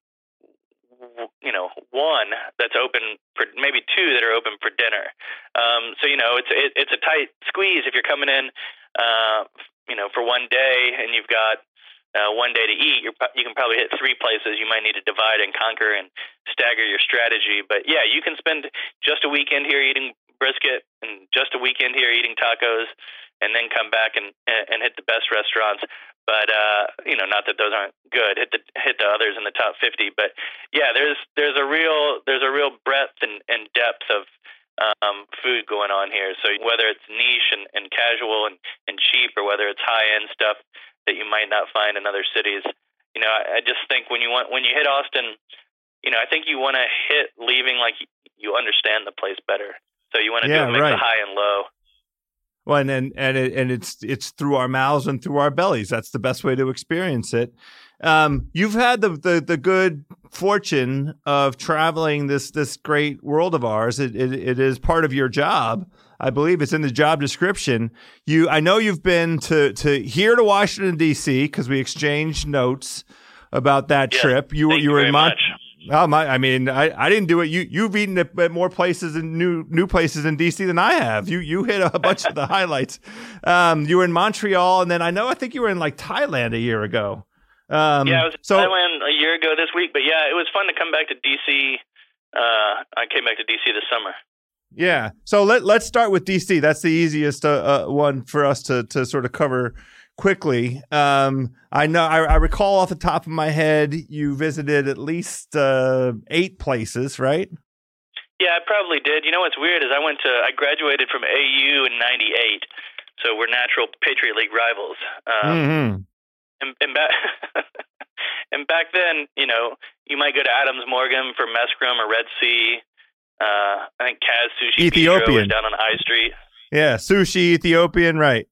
you know, one that's open for maybe two that are open for dinner. Um, so you know, it's it, it's a tight squeeze if you're coming in, uh, you know, for one day and you've got uh, one day to eat, you're, you can probably hit three places. You might need to divide and conquer and stagger your strategy. But yeah, you can spend just a weekend here eating brisket and just a weekend here eating tacos, and then come back and and hit the best restaurants. But uh, you know, not that those aren't good. Hit the hit the others in the top fifty. But yeah, there's there's a real there's a real breadth and, and depth of um, food going on here. So whether it's niche and, and casual and, and cheap, or whether it's high end stuff that you might not find in other cities, you know, I, I just think when you want when you hit Austin, you know, I think you want to hit leaving like you understand the place better. So you want to Yeah, do a mix right. of high and low. Well, and and and, it, and it's it's through our mouths and through our bellies. That's the best way to experience it. Um, you've had the, the the good fortune of traveling this this great world of ours. It, it it is part of your job. I believe it's in the job description. You, I know you've been to to here to Washington D.C. because we exchanged notes about that Yeah. trip. You were you you were in Mon- much. Oh my! I mean, I, I didn't do it. You you've eaten at, at more places in new new places in DC than I have. You you hit a bunch of the highlights. Um, you were in Montreal, and then I know I think you were in like Thailand a year ago. Um, Yeah, I was in so Thailand a year ago this week, but yeah, it was fun to come back to DC. Uh, I came back to DC this summer. yeah, so let let's start with DC. That's the easiest uh, uh, one for us to to sort of cover quickly. Um, I know I, I recall off the top of my head you visited at least uh, eight places, right? Yeah, I probably did. You know what's weird is I went to I graduated from AU in '98, so we're natural Patriot League rivals. Um, hmm and, and back and back then, you know, you might go to Adams Morgan for Meskerem or Red Sea. Uh, I think Kaz Sushi Ethiopian. was down on I Street. Yeah, sushi, Ethiopian, right?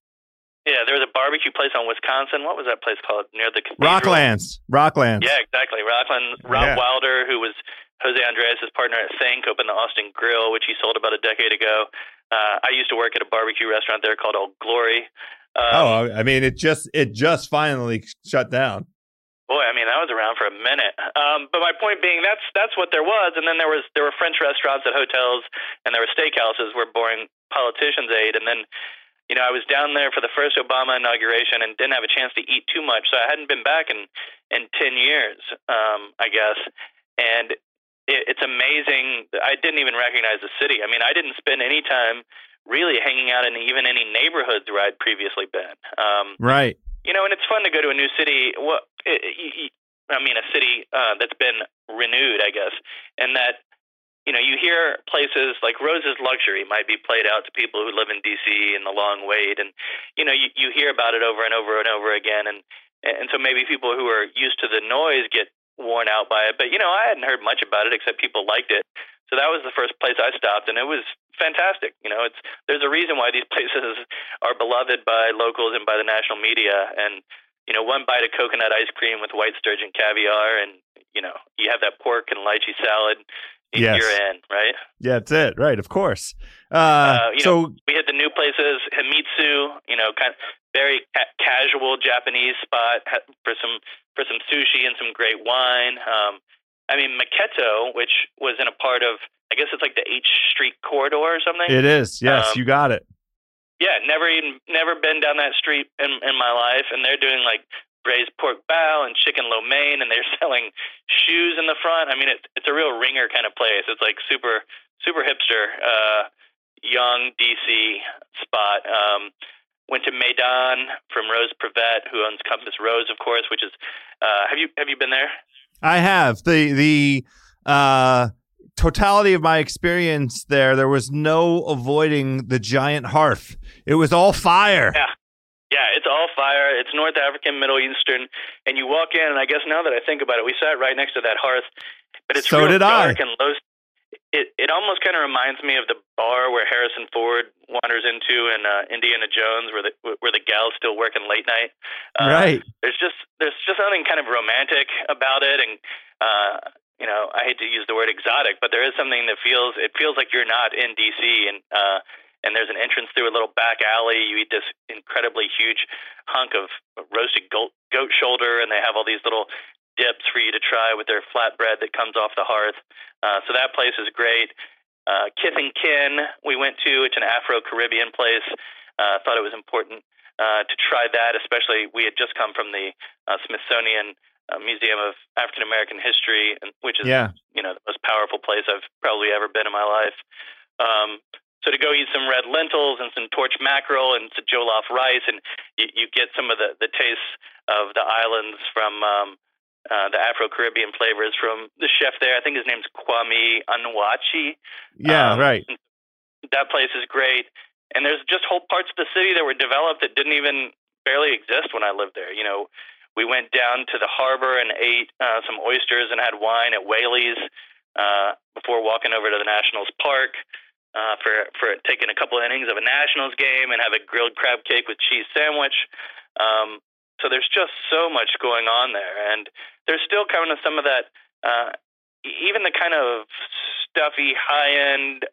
Yeah, there was a barbecue place on Wisconsin. What was that place called near the cathedral? Rocklands, Rocklands. Yeah, exactly. Rockland. Rob Yeah. Wilder, who was Jose Andres' partner at Think, opened the Austin Grill, which he sold about a decade ago. Uh, I used to work at a barbecue restaurant there called Old Glory. Um, Oh, I mean, it just it just finally shut down. Boy, I mean that was around for a minute. Um, but my point being, that's that's what there was, and then there was there were French restaurants at hotels, and there were steakhouses where boring politicians ate, and then. You know, I was down there for the first Obama inauguration and didn't have a chance to eat too much, so I hadn't been back in in ten years, um, I guess. And it, it's amazing. I didn't even recognize the city. I mean, I didn't spend any time really hanging out in even any neighborhoods where I'd previously been. Um, Right. you know, and it's fun to go to a new city. Well, it, it, I mean, a city uh, that's been renewed, I guess, and that you know, you hear places like Rose's Luxury might be played out to people who live in D.C. and the long wait, and you know, you, you hear about it over and over and over again, and and so maybe people who are used to the noise get worn out by it. But you know, I hadn't heard much about it except people liked it. So that was the first place I stopped, and it was fantastic. You know, it's there's a reason why these places are beloved by locals and by the national media. And you know, one bite of coconut ice cream with white sturgeon caviar, and you know, you have that pork and lychee salad. Yes. You're in, right? Yeah, that's it. Right. Of course. Uh, Uh, you so We hit the new places, Himitsu, you know, kind of very ca- casual Japanese spot for some for some sushi and some great wine. Um, I mean, Maketto, which was in a part of, I guess it's like the H Street corridor or something. it is. Yes, Um, you got it. yeah, never even never been down that street in in my life, and they're doing like braised pork bao and chicken lo mein, and they're selling shoes in the front. I mean, it's it's a real ringer kind of place. It's like super super hipster, uh, young DC spot. Um, went to Maydan from Rose Previte, who owns Compass Rose, of course. Which is, uh, have you have you been there? I have the the uh, totality of my experience there. There was no avoiding the giant hearth. It was all fire. Yeah. Yeah, it's all fire. It's North African, Middle Eastern, and you walk in, and I guess now that I think about it, we sat right next to that hearth, but it's So real did I. dark and low. It it almost kind of reminds me of the bar where Harrison Ford wanders into in uh, Indiana Jones, where the where the gal's still working late night. Uh, right. There's just there's just something kind of romantic about it, and uh, you know I hate to use the word exotic, but there is something that feels it feels like you're not in DC, and uh, and there's an entrance through a little back alley. You eat this incredibly huge hunk of roasted goat, goat shoulder, and they have all these little dips for you to try with their flatbread that comes off the hearth. Uh, so that place is great. Uh, Kith and Kin, we went to. It's an Afro Caribbean place. Uh, thought it was important uh, to try that, especially we had just come from the uh, Smithsonian uh, Museum of African American History, which is Yeah. you know the most powerful place I've probably ever been in my life. Um, so to go eat some red lentils and some torch mackerel and some jollof rice, and you, you get some of the the tastes of the islands from um, uh, the Afro Caribbean flavors from the chef there. I think his name's Kwame Onwuachi. Yeah. Um, right. That place is great, and there's just whole parts of the city that were developed that didn't even barely exist when I lived there. You know, we went down to the harbor and ate uh, some oysters and had wine at Whaley's uh, before walking over to the Nationals Park uh, for for taking a couple innings of a Nationals game and have a grilled crab cake with cheese sandwich. Um, so there's just so much going on there, and there's still kind of some of that, uh, even the kind of stuffy, high-end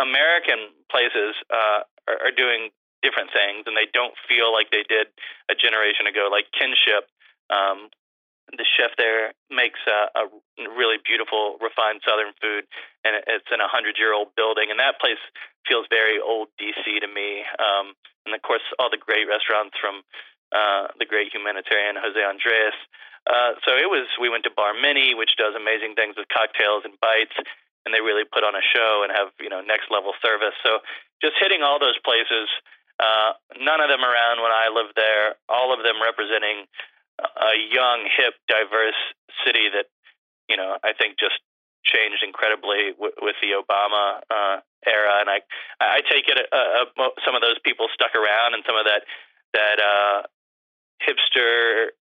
American places uh, are, are doing different things, and they don't feel like they did a generation ago. Like Kinship, um, the chef there makes a, a really beautiful, refined Southern food, and it's in a hundred-year-old building, and that place feels very old DC to me. Um, and of course, all the great restaurants from uh, the great humanitarian Jose Andres. Uh, so it was. We went to Barmini, which does amazing things with cocktails and bites, and they really put on a show and have you know next level service. So just hitting all those places. Uh, none of them around when I lived there. All of them representing a young, hip, diverse city that you know I think just changed incredibly w- with the Obama uh, era. And I I take it uh, uh, some of those people stuck around, and some of that that uh, hipster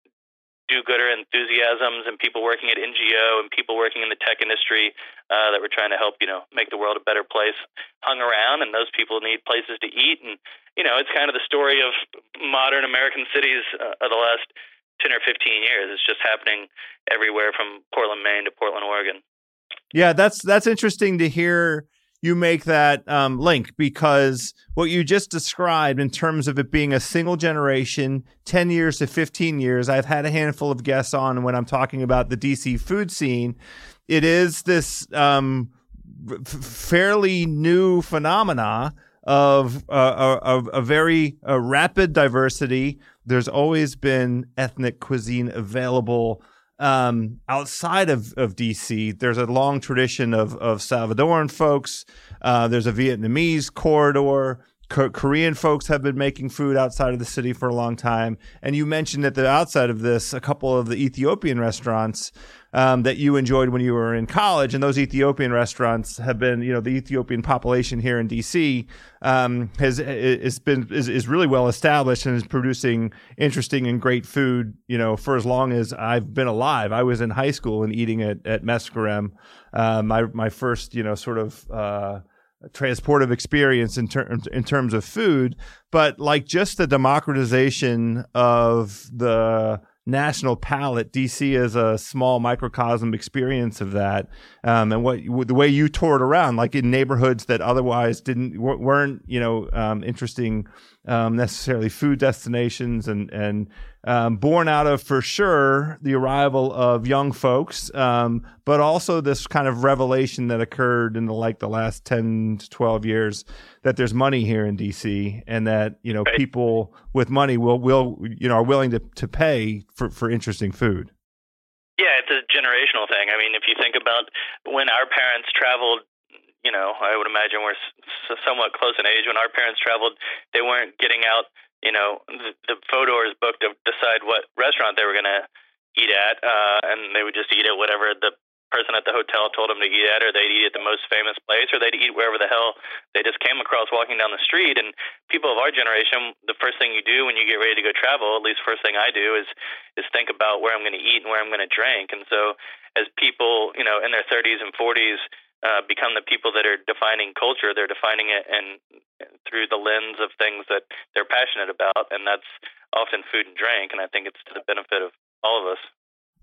do-gooder enthusiasms and people working at NGO and people working in the tech industry uh, that were trying to help you know make the world a better place hung around and those people need places to eat and you know it's kind of the story of modern American cities uh, of the last 10 or 15 years it's just happening everywhere from Portland Maine to Portland Oregon Yeah, that's that's interesting to hear you make that um, link because what you just described in terms of it being a single generation, 10 years to 15 years, I've had a handful of guests on when I'm talking about the DC food scene. It is this um, f- fairly new phenomena of uh, of a very uh, rapid diversity. There's always been ethnic cuisine available um, outside of, of DC, there's a long tradition of, of Salvadoran folks. Uh, there's a Vietnamese corridor. Ko- Korean folks have been making food outside of the city for a long time. And you mentioned at the outside of this a couple of the Ethiopian restaurants um, that you enjoyed when you were in college. And those Ethiopian restaurants have been, you know, the Ethiopian population here in DC um, has is been is, is really well established and is producing interesting and great food. You know, for as long as I've been alive, I was in high school and eating at at Meskerem. Uh, my my first, you know, sort of. Uh, transportive experience in terms in terms of food, but like just the democratization of the national palate, DC is a small microcosm experience of that, um, and what the way you toured around, like in neighborhoods that otherwise didn't weren't you know um, interesting um, necessarily food destinations, and and um, born out of for sure the arrival of young folks, um, but also this kind of revelation that occurred in the like the last ten to twelve years that there's money here in DC, and that you know Right. people with money will will you know are willing to to pay for for interesting food. Yeah, it's a generational thing. I mean, if you think about when our parents traveled, you know, I would imagine we're somewhat close in age. When our parents traveled, they weren't getting out, you know, the, the Fodor's book to decide what restaurant they were going to eat at, uh, and they would just eat at whatever the person at the hotel told them to eat at, or they'd eat at the most famous place, or they'd eat wherever the hell they just came across walking down the street. And people of our generation, the first thing you do when you get ready to go travel, at least first thing I do, is is think about where I'm going to eat and where I'm going to drink. And so, as people, you know, in their 30s and 40s. Uh, become the people that are defining culture. They're defining it and through the lens of things that they're passionate about, and that's often food and drink. And I think it's to the benefit of all of us.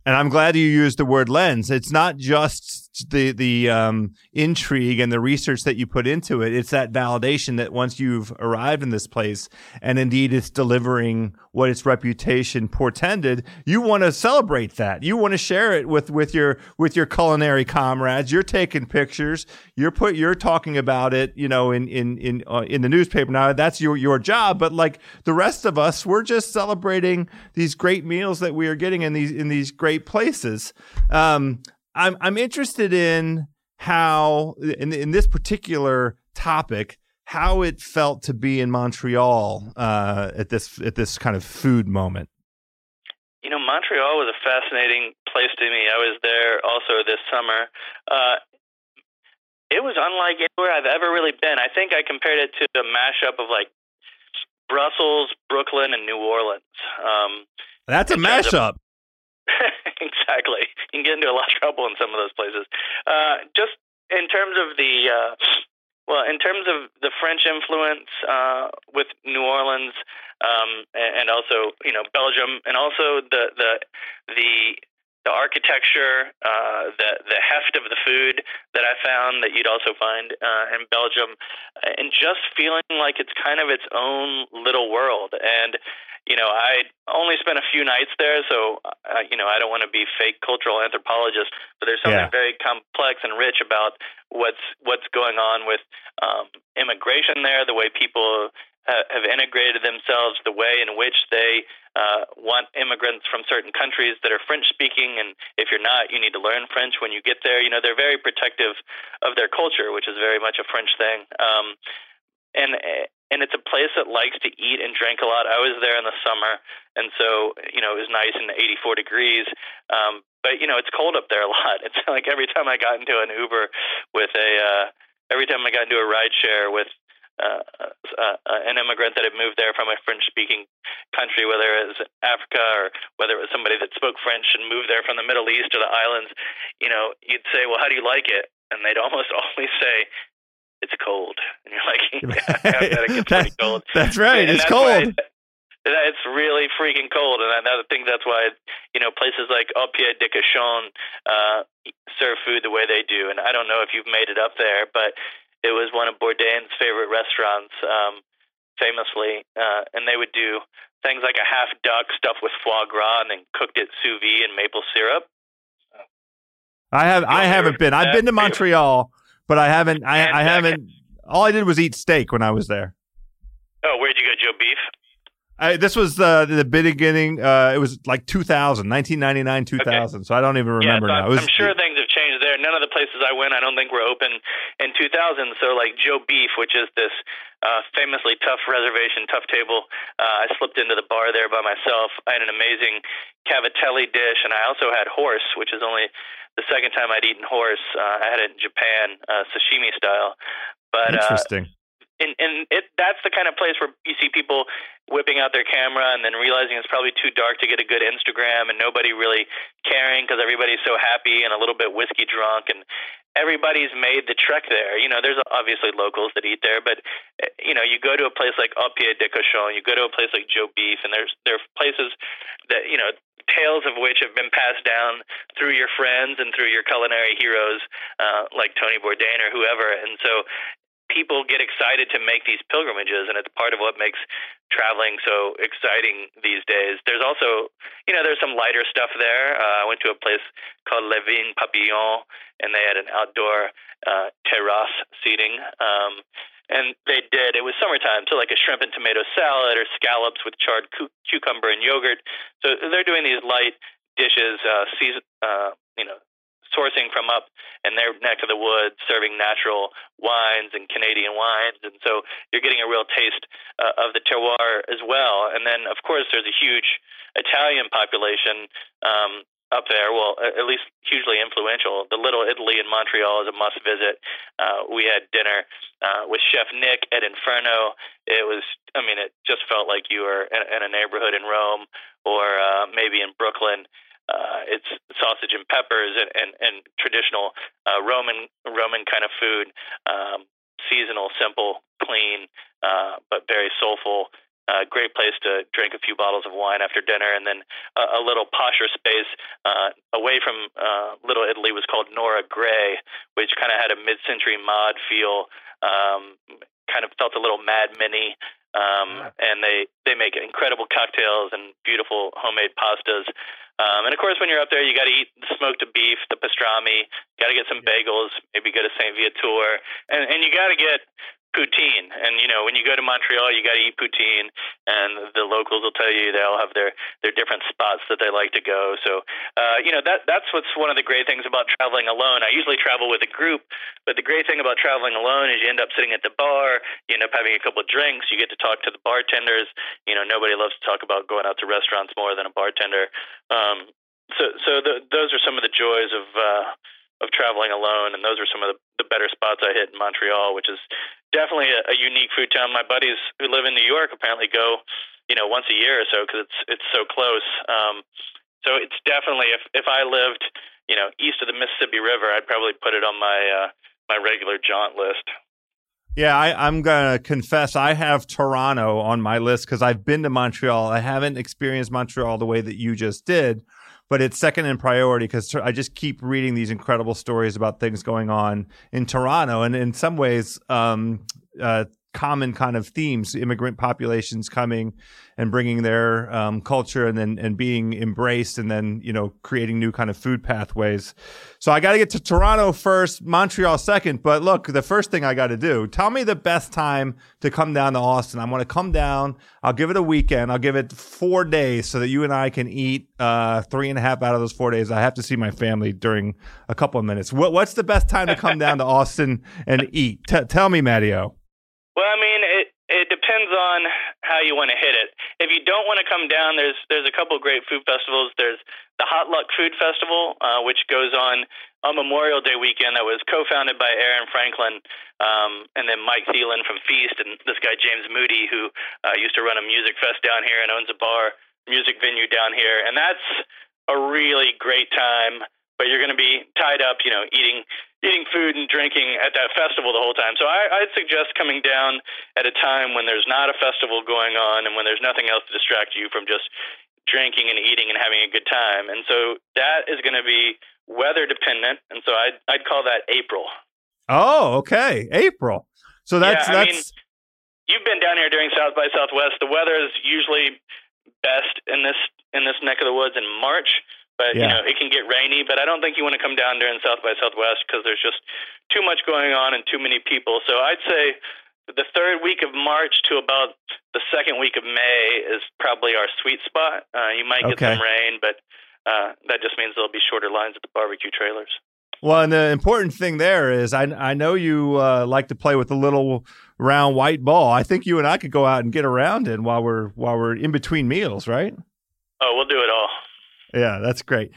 And I'm glad you used the word lens. It's not just the the um, intrigue and the research that you put into it. It's that validation that once you've arrived in this place, and indeed it's delivering what its reputation portended, you want to celebrate that. You want to share it with with your with your culinary comrades. You're taking pictures. You're put. You're talking about it. You know, in in in uh, in the newspaper. Now that's your your job. But like the rest of us, we're just celebrating these great meals that we are getting in these in these great places. Um, I'm I'm interested in how in in this particular topic how it felt to be in Montreal uh, at this at this kind of food moment. You know, Montreal was a fascinating place to me. I was there also this summer. Uh, it was unlike anywhere I've ever really been. I think I compared it to a mashup of like Brussels, Brooklyn, and New Orleans. Um, That's a mashup. Exactly. You can get into a lot of trouble in some of those places. Uh, just in terms of the, uh, well, in terms of the French influence uh, with New Orleans, um, and, and also you know Belgium, and also the the the the architecture, uh, the the heft of the food that I found that you'd also find uh, in Belgium, and just feeling like it's kind of its own little world. And you know, I only spent a few nights there, so uh, you know, I don't want to be fake cultural anthropologist, but there's something yeah. very complex and rich about what's what's going on with um, immigration there, the way people ha- have integrated themselves, the way in which they uh, want immigrants from certain countries that are French speaking, and if you're not, you need to learn French when you get there. You know, they're very protective of their culture, which is very much a French thing. Um, and and it's a place that likes to eat and drink a lot. I was there in the summer, and so you know it was nice in 84 degrees. Um, but you know it's cold up there a lot. It's like every time I got into an Uber with a, uh, every time I got into a ride share with uh, uh, an immigrant that had moved there from a French-speaking country, whether it was Africa or whether it was somebody that spoke French and moved there from the Middle East or the islands, you know, you'd say, "Well, how do you like it?" And they'd almost always say, it's cold. And you're like, yeah, it gets pretty cold. That's right. And it's that's cold. it's really freaking cold, and I, think that's why you know places like Au Pied de Cochon uh, serve food the way they do. And I don't know if you've made it up there, but it was one of Bourdain's favorite restaurants, um, famously, uh, and they would do things like a half duck stuffed with foie gras and then cooked it sous vide in maple syrup. I have I haven't been. I've been to Montreal but I haven't. I, I haven't. All I did was eat steak when I was there. Oh, where'd you go, Joe Beef? I, this was uh, the beginning. Uh, it was like 2000, 1999, 2000. Okay. So I don't even remember yeah, so now. Was, I'm sure things there. None of the places I went, I don't think were open in 2000. So like Joe Beef, which is this uh, famously tough reservation, tough table. Uh, I slipped into the bar there by myself. I had an amazing cavatelli dish, and I also had horse, which is only the second time I'd eaten horse, uh, I had it in Japan, uh, sashimi style. But uh, interesting. Uh, and and it that's the kind of place where you see people whipping out their camera and then realizing it's probably too dark to get a good Instagram and nobody really caring because everybody's so happy and a little bit whiskey drunk and everybody's made the trek there. You know, there's obviously locals that eat there, but eh, you know, you go to a place like Au Pied de Cochon, you go to a place like Joe Beef, and there's there are places that you know tales of which have been passed down through your friends and through your culinary heroes uh, like Tony Bourdain or whoever. And so people get excited to make these pilgrimages, and it's part of what makes traveling so exciting these days. There's also, you know, there's some lighter stuff there. Uh, I went to a place called Le Vin Papillon, and they had an outdoor uh, terrace seating. Um, and they did. It was summertime, so like a shrimp and tomato salad or scallops with charred cu- cucumber and yogurt. So they're doing these light dishes, uh, season, uh, you know, sourcing from up in their neck of the woods, serving natural wines and Canadian wines, and so you're getting a real taste uh, of the terroir as well. And then, of course, there's a huge Italian population. Um, up there. Well, at least hugely influential. The Little Italy in Montreal is a must visit. Uh, we had dinner uh, with Chef Nick at Inferno. It was, I mean, it just felt like you were in, in a neighborhood in Rome or uh, maybe in Brooklyn. Uh, it's sausage and peppers and, and, and traditional uh, Roman Roman kind of food, um, seasonal, simple, clean, uh, but very soulful a great place to drink a few bottles of wine after dinner, and then a, a little posher space uh, away from uh, Little Italy was called Nora Gray, which kind of had a mid-century mod feel. Um, kind of felt a little Mad Men, um, and they they make incredible cocktails and beautiful homemade pastas. Um, and of course, when you're up there, you got to eat the smoked beef, the pastrami. Got to get some bagels. Maybe go to Saint Viateur, and and you got to get poutine. And you know, when you go to Montreal, you got to eat poutine, and the locals will tell you they all have their their different spots that they like to go. So, uh, you know, that that's what's one of the great things about traveling alone. I usually travel with a group, but the great thing about traveling alone is you end up sitting at the bar, you end up having a couple of drinks, you get to talk to the bartenders. You know, nobody loves to talk about going out to restaurants more than a bartender. Um, so, so the, those are some of the joys of. Uh, of traveling alone, and those are some of the, the better spots I hit in Montreal, which is definitely a, a unique food town. My buddies who live in New York apparently go, you know, once a year or so because it's it's so close. Um, so it's definitely if if I lived, you know, east of the Mississippi River, I'd probably put it on my uh, my regular jaunt list. Yeah, I, am gonna confess I have Toronto on my list because I've been to Montreal. I haven't experienced Montreal the way that you just did, but it's second in priority because I just keep reading these incredible stories about things going on in Toronto, and in some ways, um, uh, common kind of themes immigrant populations coming and bringing their um, culture and then and being embraced and then you know creating new kind of food pathways so i got to get to toronto first montreal second but look the first thing i got to do tell me the best time to come down to austin. I'm going to come down i'll give it a weekend i'll give it four days so that you and i can eat uh, three and a half out of those four days. I have to see my family during a couple of minutes. What, what's the best time to come down to austin and eat? T- tell me matteo well, I mean, it it depends on how you want to hit it. If you don't want to come down, there's there's a couple great food festivals. There's the Hot Luck Food Festival, uh, which goes on on Memorial Day weekend. That was co-founded by Aaron Franklin, um, and then Mike Thelin from Feast, and this guy James Moody, who uh, used to run a music fest down here and owns a bar music venue down here, and that's a really great time. But you're going to be tied up, you know, eating eating food and drinking at that festival the whole time. So I, I'd suggest coming down at a time when there's not a festival going on and when there's nothing else to distract you from just drinking and eating and having a good time. And so that is going to be weather dependent. And so I'd, I'd call that April. Oh, okay. April. So that's, yeah, that's, mean, you've been down here during South by Southwest. The weather is usually best in this, in this neck of the woods in March. But yeah. you know, it can get rainy. But I don't think you want to come down during South by Southwest because there's just too much going on and too many people. So I'd say the third week of March to about the second week of May is probably our sweet spot. Uh, you might get okay. some rain, but uh, that just means there'll be shorter lines at the barbecue trailers. Well, and the important thing there is, I I know you uh, like to play with a little round white ball. I think you and I could go out and get around it while we're while we're in between meals, right? Oh, we'll do it all. Yeah, that's great.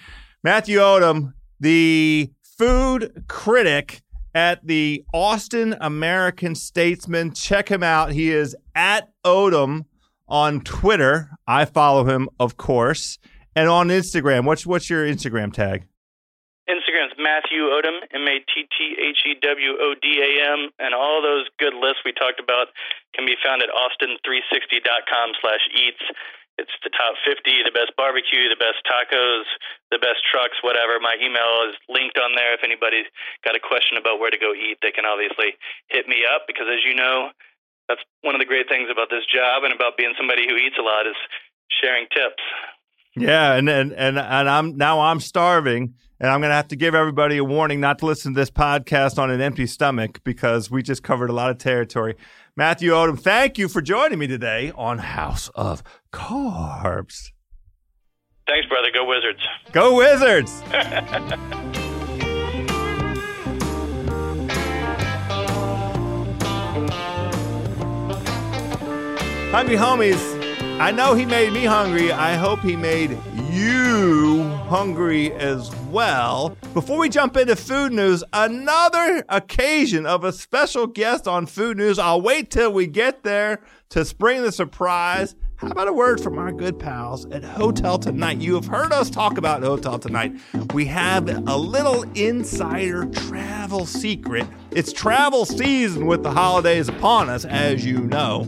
Matthew Odam, the food critic at the Austin American Statesman. Check him out. He is at Odam on Twitter. I follow him, of course, and on Instagram. What's what's your Instagram tag? Instagram's Matthew Odam, M A T T H E W O D A M, and all those good lists we talked about can be found at austin360.com slash eats. It's the top 50, the best barbecue, the best tacos, the best trucks, whatever. My email is linked on there. If anybody's got a question about where to go eat, they can obviously hit me up because, as you know, that's one of the great things about this job and about being somebody who eats a lot is sharing tips. Yeah, and and and, and I'm now I'm starving, and I'm going to have to give everybody a warning not to listen to this podcast on an empty stomach because we just covered a lot of territory. Matthew Odam, thank you for joining me today on House of Carbs. Thanks, brother. Go Wizards. Go Wizards. hungry homies, I know he made me hungry. I hope he made you hungry as well. Before we jump into food news, another occasion of a special guest on food news. I'll wait till we get there to spring the surprise. How about a word from our good pals at Hotel Tonight? You have heard us talk about Hotel Tonight. We have a little insider travel secret. It's travel season with the holidays upon us, as you know.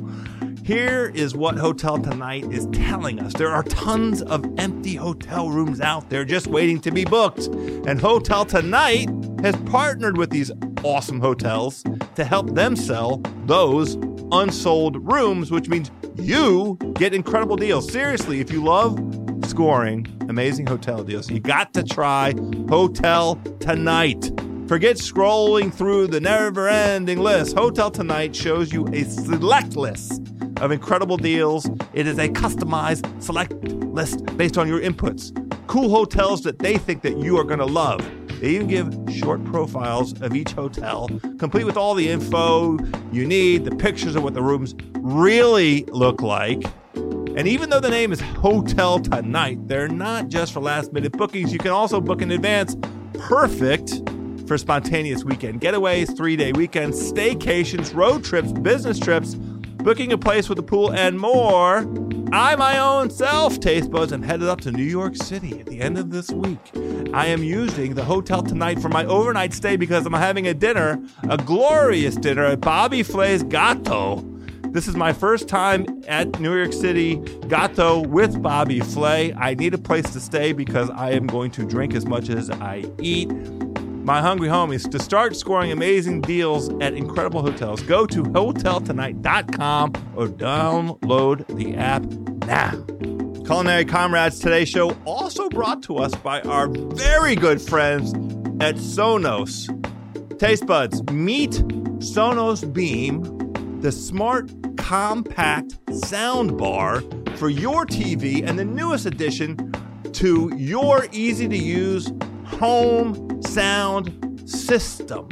Here is what Hotel Tonight is telling us. There are tons of empty hotel rooms out there just waiting to be booked. And Hotel Tonight has partnered with these awesome hotels to help them sell those unsold rooms, which means you get incredible deals. Seriously, if you love scoring amazing hotel deals, you got to try Hotel Tonight. Forget scrolling through the never ending list. Hotel Tonight shows you a select list of incredible deals. It is a customized select list based on your inputs. Cool hotels that they think that you are going to love. They even give short profiles of each hotel, complete with all the info you need, the pictures of what the rooms really look like. And even though the name is Hotel Tonight, they're not just for last minute bookings. You can also book in advance. Perfect for spontaneous weekend getaways, three day weekends, staycations, road trips, business trips, booking a place with a pool, and more. I, my own self, Taste Buds, am headed up to New York City at the end of this week. I am using the hotel tonight for my overnight stay because I'm having a dinner, a glorious dinner at Bobby Flay's Gato. This is my first time at New York City Gato with Bobby Flay. I need a place to stay because I am going to drink as much as I eat my hungry homies to start scoring amazing deals at incredible hotels. Go to hoteltonight.com or download the app now. Culinary Comrades Today Show also brought to us by our very good friends at Sonos. Taste buds, meet Sonos Beam, the smart, compact sound bar for your TV and the newest addition to your easy to use home sound system.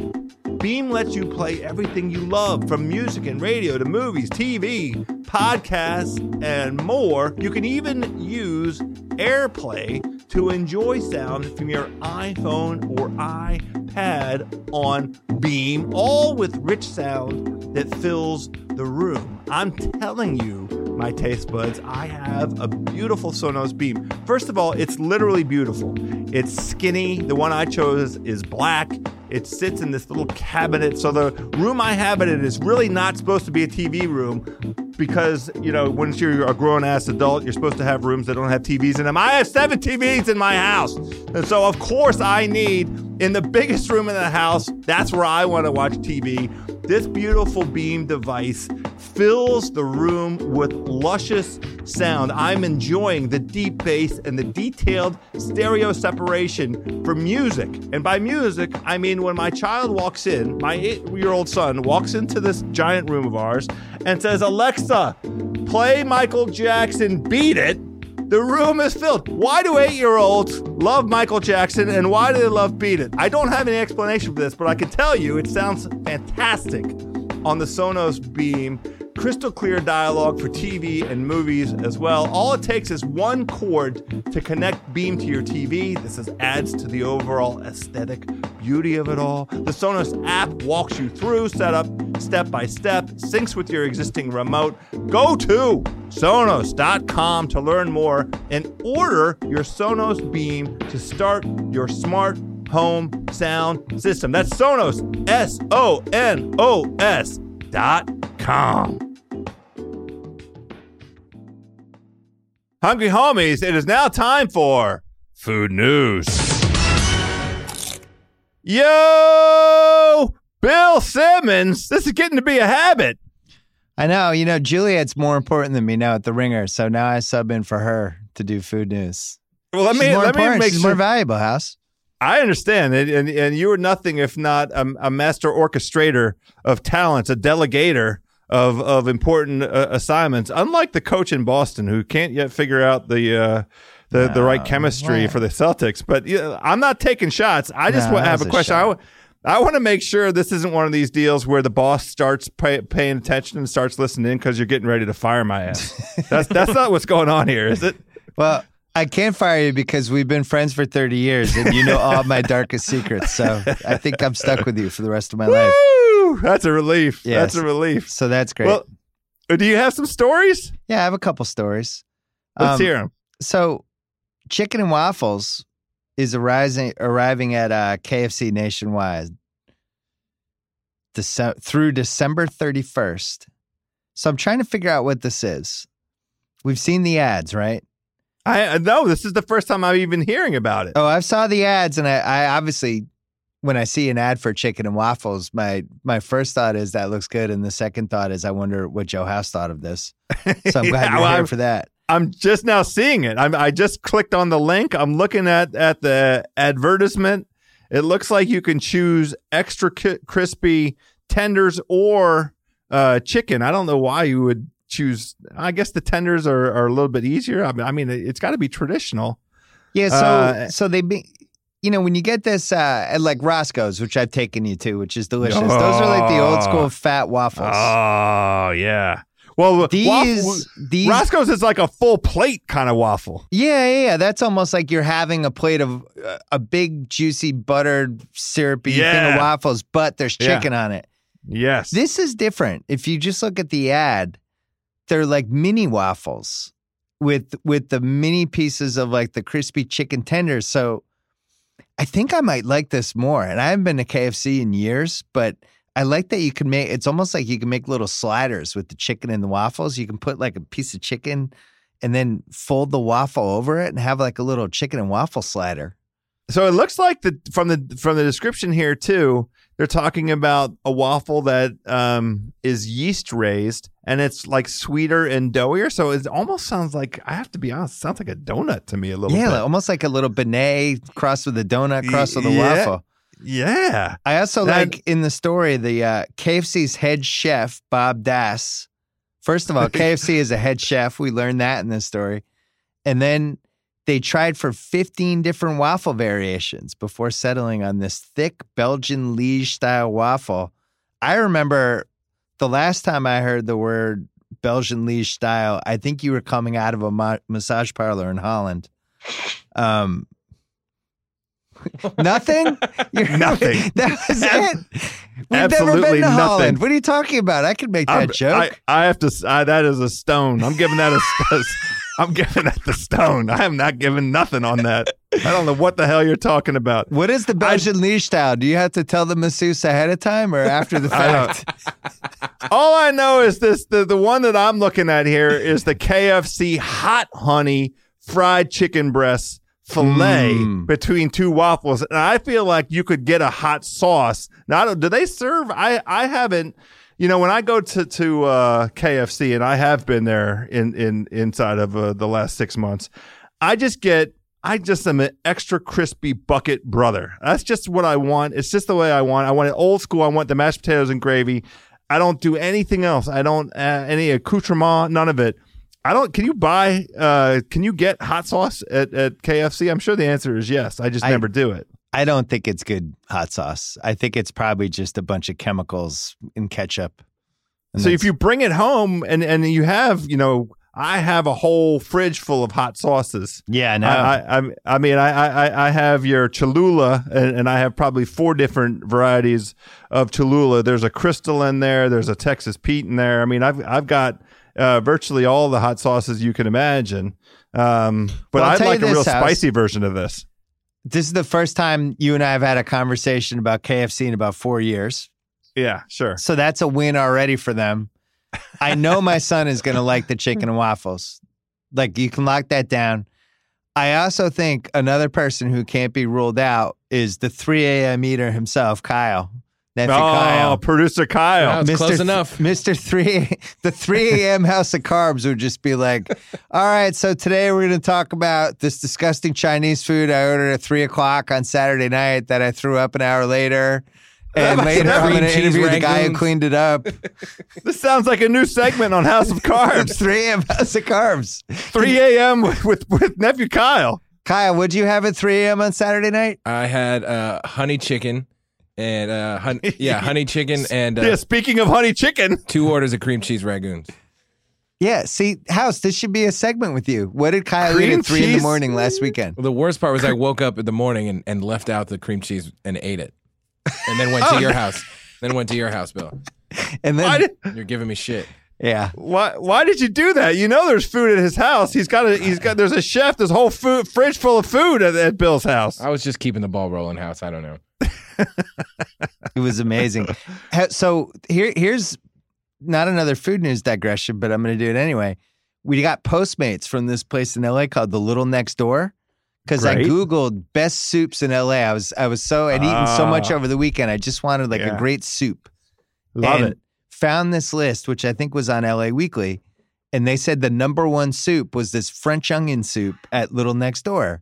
Beam lets you play everything you love from music and radio to movies, TV, podcasts, and more. You can even use AirPlay to enjoy sound from your iPhone or iPad on Beam, all with rich sound that fills the room. I'm telling you, my taste buds, I have a beautiful Sonos Beam. First of all, it's literally beautiful. It's skinny. The one I chose is black. It sits in this little cabinet. So the room I have it in is really not supposed to be a TV room because, you know, once you're a grown ass adult, you're supposed to have rooms that don't have TVs in them. I have seven TVs in my house. And so, of course, I need in the biggest room in the house, that's where I want to watch TV. This beautiful beam device fills the room with luscious sound. I'm enjoying the deep bass and the detailed stereo separation for music. And by music, I mean when my child walks in, my eight year old son walks into this giant room of ours and says, Alexa, play Michael Jackson, beat it. The room is filled. Why do eight year olds love Michael Jackson and why do they love Beat It? I don't have any explanation for this, but I can tell you it sounds fantastic on the Sonos Beam crystal clear dialogue for TV and movies as well. All it takes is one cord to connect Beam to your TV. This is, adds to the overall aesthetic beauty of it all. The Sonos app walks you through setup step by step, syncs with your existing remote. Go to sonos.com to learn more and order your Sonos Beam to start your smart home sound system. That's Sonos, S O N O S dot com. Hungry homies, it is now time for food news. Yo, Bill Simmons, this is getting to be a habit. I know. You know, Juliet's more important than me now at the Ringer, so now I sub in for her to do food news. Well, let She's me more let me important. make She's sure. more valuable, House. I understand, and, and and you are nothing if not a, a master orchestrator of talents, a delegator of of important uh, assignments. Unlike the coach in Boston, who can't yet figure out the. Uh, the, the right chemistry what? for the Celtics, but yeah, I'm not taking shots. I just No, have a a question. I, want to make sure this isn't one of these deals where the boss starts pay, paying attention and starts listening because you're getting ready to fire my ass. that's that's not what's going on here, is it? Well, I can't fire you because we've been friends for 30 years and you know all my darkest secrets. So I think I'm stuck with you for the rest of my life. That's a relief. Yes. That's a relief. So that's great. Well, uh, do you have some stories? yeah, I have a couple stories. Let's Um, hear them. So, chicken and waffles is arising, arriving at uh, KFC nationwide Dece- through December 31st. So, I'm trying to figure out what this is. We've seen the ads, right? I no. This is the first time I'm even hearing about it. Oh, I saw the ads, and I, I obviously, when I see an ad for chicken and waffles, my my first thought is that looks good, and the second thought is I wonder what Joe House thought of this. So I'm glad Yeah, you're well, here I'm- for that. I'm just now seeing it. I'm, I just clicked on the link. I'm looking at at the advertisement. It looks like you can choose extra ki- crispy tenders or uh, chicken. I don't know why you would choose. I guess the tenders are, are a little bit easier. I mean, I mean it's got to be traditional. Yeah, so Uh, so they be you know, when you get this uh at like Roscoe's, which I've taken you to, which is delicious. Those are like the old school fat waffles. Oh yeah. Well, these waffle- these Roscoe's is like a full plate kind of waffle. yeah, yeah, yeah, that's almost like you're having a plate of uh, a big juicy buttered syrupy thing of waffles, but there's Yeah. chicken on it. Yes. This is different. If you just look at the ad, they're like mini waffles with with the mini pieces of like the crispy chicken tenders. So I think I might like this more. And I haven't been to KFC in years, but I like that you can make it's almost like you can make little sliders with the chicken and the waffles. You can put like a piece of chicken and then fold the waffle over it and have like a little chicken and waffle slider. So it looks like the from the from the description here too, they're talking about a waffle that um, is yeast raised and it's like sweeter and doughier. So it almost sounds like I have to be honest, it sounds like a donut to me a little bit. yeah, bit. almost like a little beignet crossed with a donut, crossed with a Yeah. waffle. Yeah. I also That- like in the story the uh, KFC's head chef Bob Das. First of all, KFC is a head chef. We learned that in this story, and then they tried for 15 different waffle variations before settling on this thick Belgian liege style waffle. I remember the last time I heard the word Belgian liege style. I think you were coming out of a ma- massage parlor in Holland. Um, nothing. You're- Nothing. That was it. We've never been to nothing. Holland. What are you talking about? I could make that I'm- joke. I, I have to. I, that is a stone. I'm giving that a. I'm giving that the stone. I am not giving nothing on that. I don't know what the hell you're talking about. what is the Belgian liege style? Do you have to tell the masseuse ahead of time or after the I fact? All I know is this: the the one that I'm looking at here is the KFC hot honey fried chicken breast fillet Mm. between two waffles, and I feel like you could get a hot sauce. Now, do they serve? I I haven't. You know, when I go to to uh, KFC, and I have been there in in inside of uh, the last six months, I just get. I just am an extra crispy bucket brother. That's just what I want. It's just the way I want. I want it old school. I want the mashed potatoes and gravy. I don't do anything else. I don't uh, any accoutrement, none of it. I don't. Can you buy? Uh, can you get hot sauce at, at KFC? I'm sure the answer is yes. I just I- never do it. I don't think it's good hot sauce. I think it's probably just a bunch of chemicals in ketchup. So if you bring it home and and you have, you know, I have a whole fridge full of hot sauces. yeah, no, I, I, I, mean, I, I, I have your Cholula, and, and I have probably four different varieties of Cholula. There's a Crystal in there. There's a Texas Pete in there. I mean, I've, I've got uh, virtually all the hot sauces you can imagine. Um, but Well, I'd like a real spicy version of this. This is the first time you and I have had a conversation about KFC in about four years. Yeah, sure. So that's a win already for them. I know my son is going to like the chicken and waffles. Like you can lock that down. I also think another person who can't be ruled out is the 3 a.m. eater himself, Kyle. Nephew Oh, Kyle. producer Kyle. Wow. It's close Th- enough. Mr. 3 the 3 a.m. House of Carbs would just be like, all right, so today we're going to talk about this disgusting Chinese food I ordered at 3 o'clock on Saturday night that I threw up an hour later. And later I'm going to cheese interview the guy who cleaned it up. This sounds like a new segment on House of Carbs. 3 a.m. House of Carbs. 3 a.m. with, with, with nephew Kyle. Kyle, what'd you have at 3 a.m. on Saturday night? I had uh, honey chicken and uh, hun- yeah, honey chicken and uh, yeah, speaking of honey chicken, two orders of cream cheese rangoons. Yeah, see, House, this should be a segment with you. What did Kyle eat at three in the cheese? morning last weekend? Well, the worst part was I woke up in the morning and, and left out the cream cheese and ate it, and then Oh, went to your house. Then went to your house, Bill. And then, Why did, You're giving me shit. yeah, why, why did you do that? You know there's food at his house. He's got a he's got there's a chef, there's a whole food fridge full of food at, at Bill's house. I was just keeping the ball rolling, house. I don't know. It was amazing. So here, here's not another food news digression, but I'm going to do it anyway. We got Postmates from this place in LA called the Little Next Door. Because I googled best soups in LA. I was I was so I'd eaten so much Ah. over the weekend. I just wanted like Yeah. a great soup. Love and it. Found this list, which I think was on LA Weekly, and they said the number one soup was this French onion soup at Little Next Door.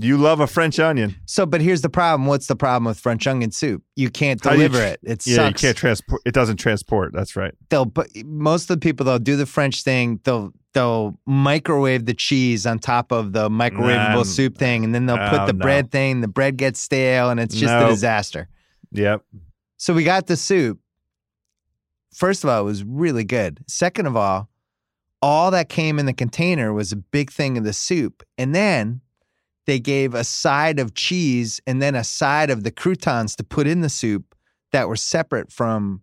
You love a French onion. So, but here's the problem. What's the problem with French onion soup? You can't you deliver tr- it. It Yeah, sucks. you can't transport. It doesn't transport. That's right. They'll put most of the people they'll do the French thing. They'll they'll microwave the cheese on top of the microwavable Nah, soup thing, and then they'll put oh, the no. bread thing. The bread gets stale, and it's just a disaster. Yep. So we got the soup. First of all, it was really good. Second of all, all that came in the container was a big thing of the soup. And then they gave a side of cheese and then a side of the croutons to put in the soup that were separate from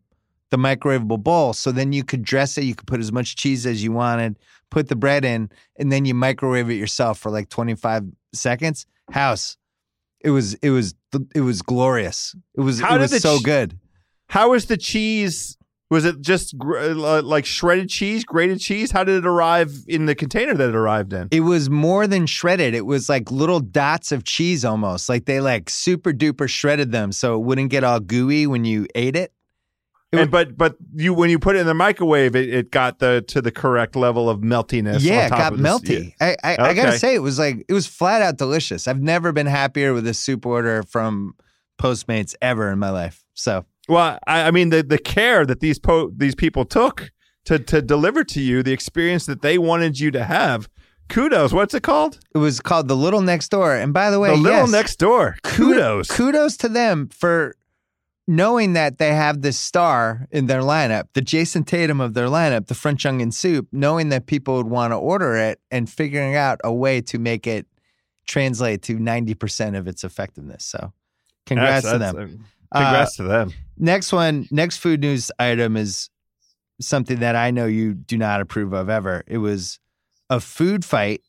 the microwavable bowl. So then you could dress it. You could put as much cheese as you wanted, put the bread in, and then you microwave it yourself for like 25 seconds. House. It was it was it was glorious. It was How it was so ch- good. How is the cheese? Was it just gr- uh, like shredded cheese, grated cheese? How did it arrive in the container that it arrived in? It was more than shredded. It was like little dots of cheese almost. Like they like super duper shredded them so it wouldn't get all gooey when you ate it. It And, but but you when you put it in the microwave, it, it got the to the correct level of meltiness. yeah, it got melty. I I, I gotta say it was like it was flat out delicious. I've never been happier with a soup order from Postmates ever in my life. So Well, I, I mean the the care that these po- these people took to to deliver to you the experience that they wanted you to have. Kudos. What's it called? it was called the Little Next Door. And by the way, the little yes, next door. Kudos. kudos to them for knowing that they have this star in their lineup, the Jayson Tatum of their lineup, the French onion soup, knowing that people would want to order it and figuring out a way to make it translate to 90% of its effectiveness. So congrats That's- to that's- them. Uh, to them. Next one, next food news item is something that I know you do not approve of ever. It was a food fight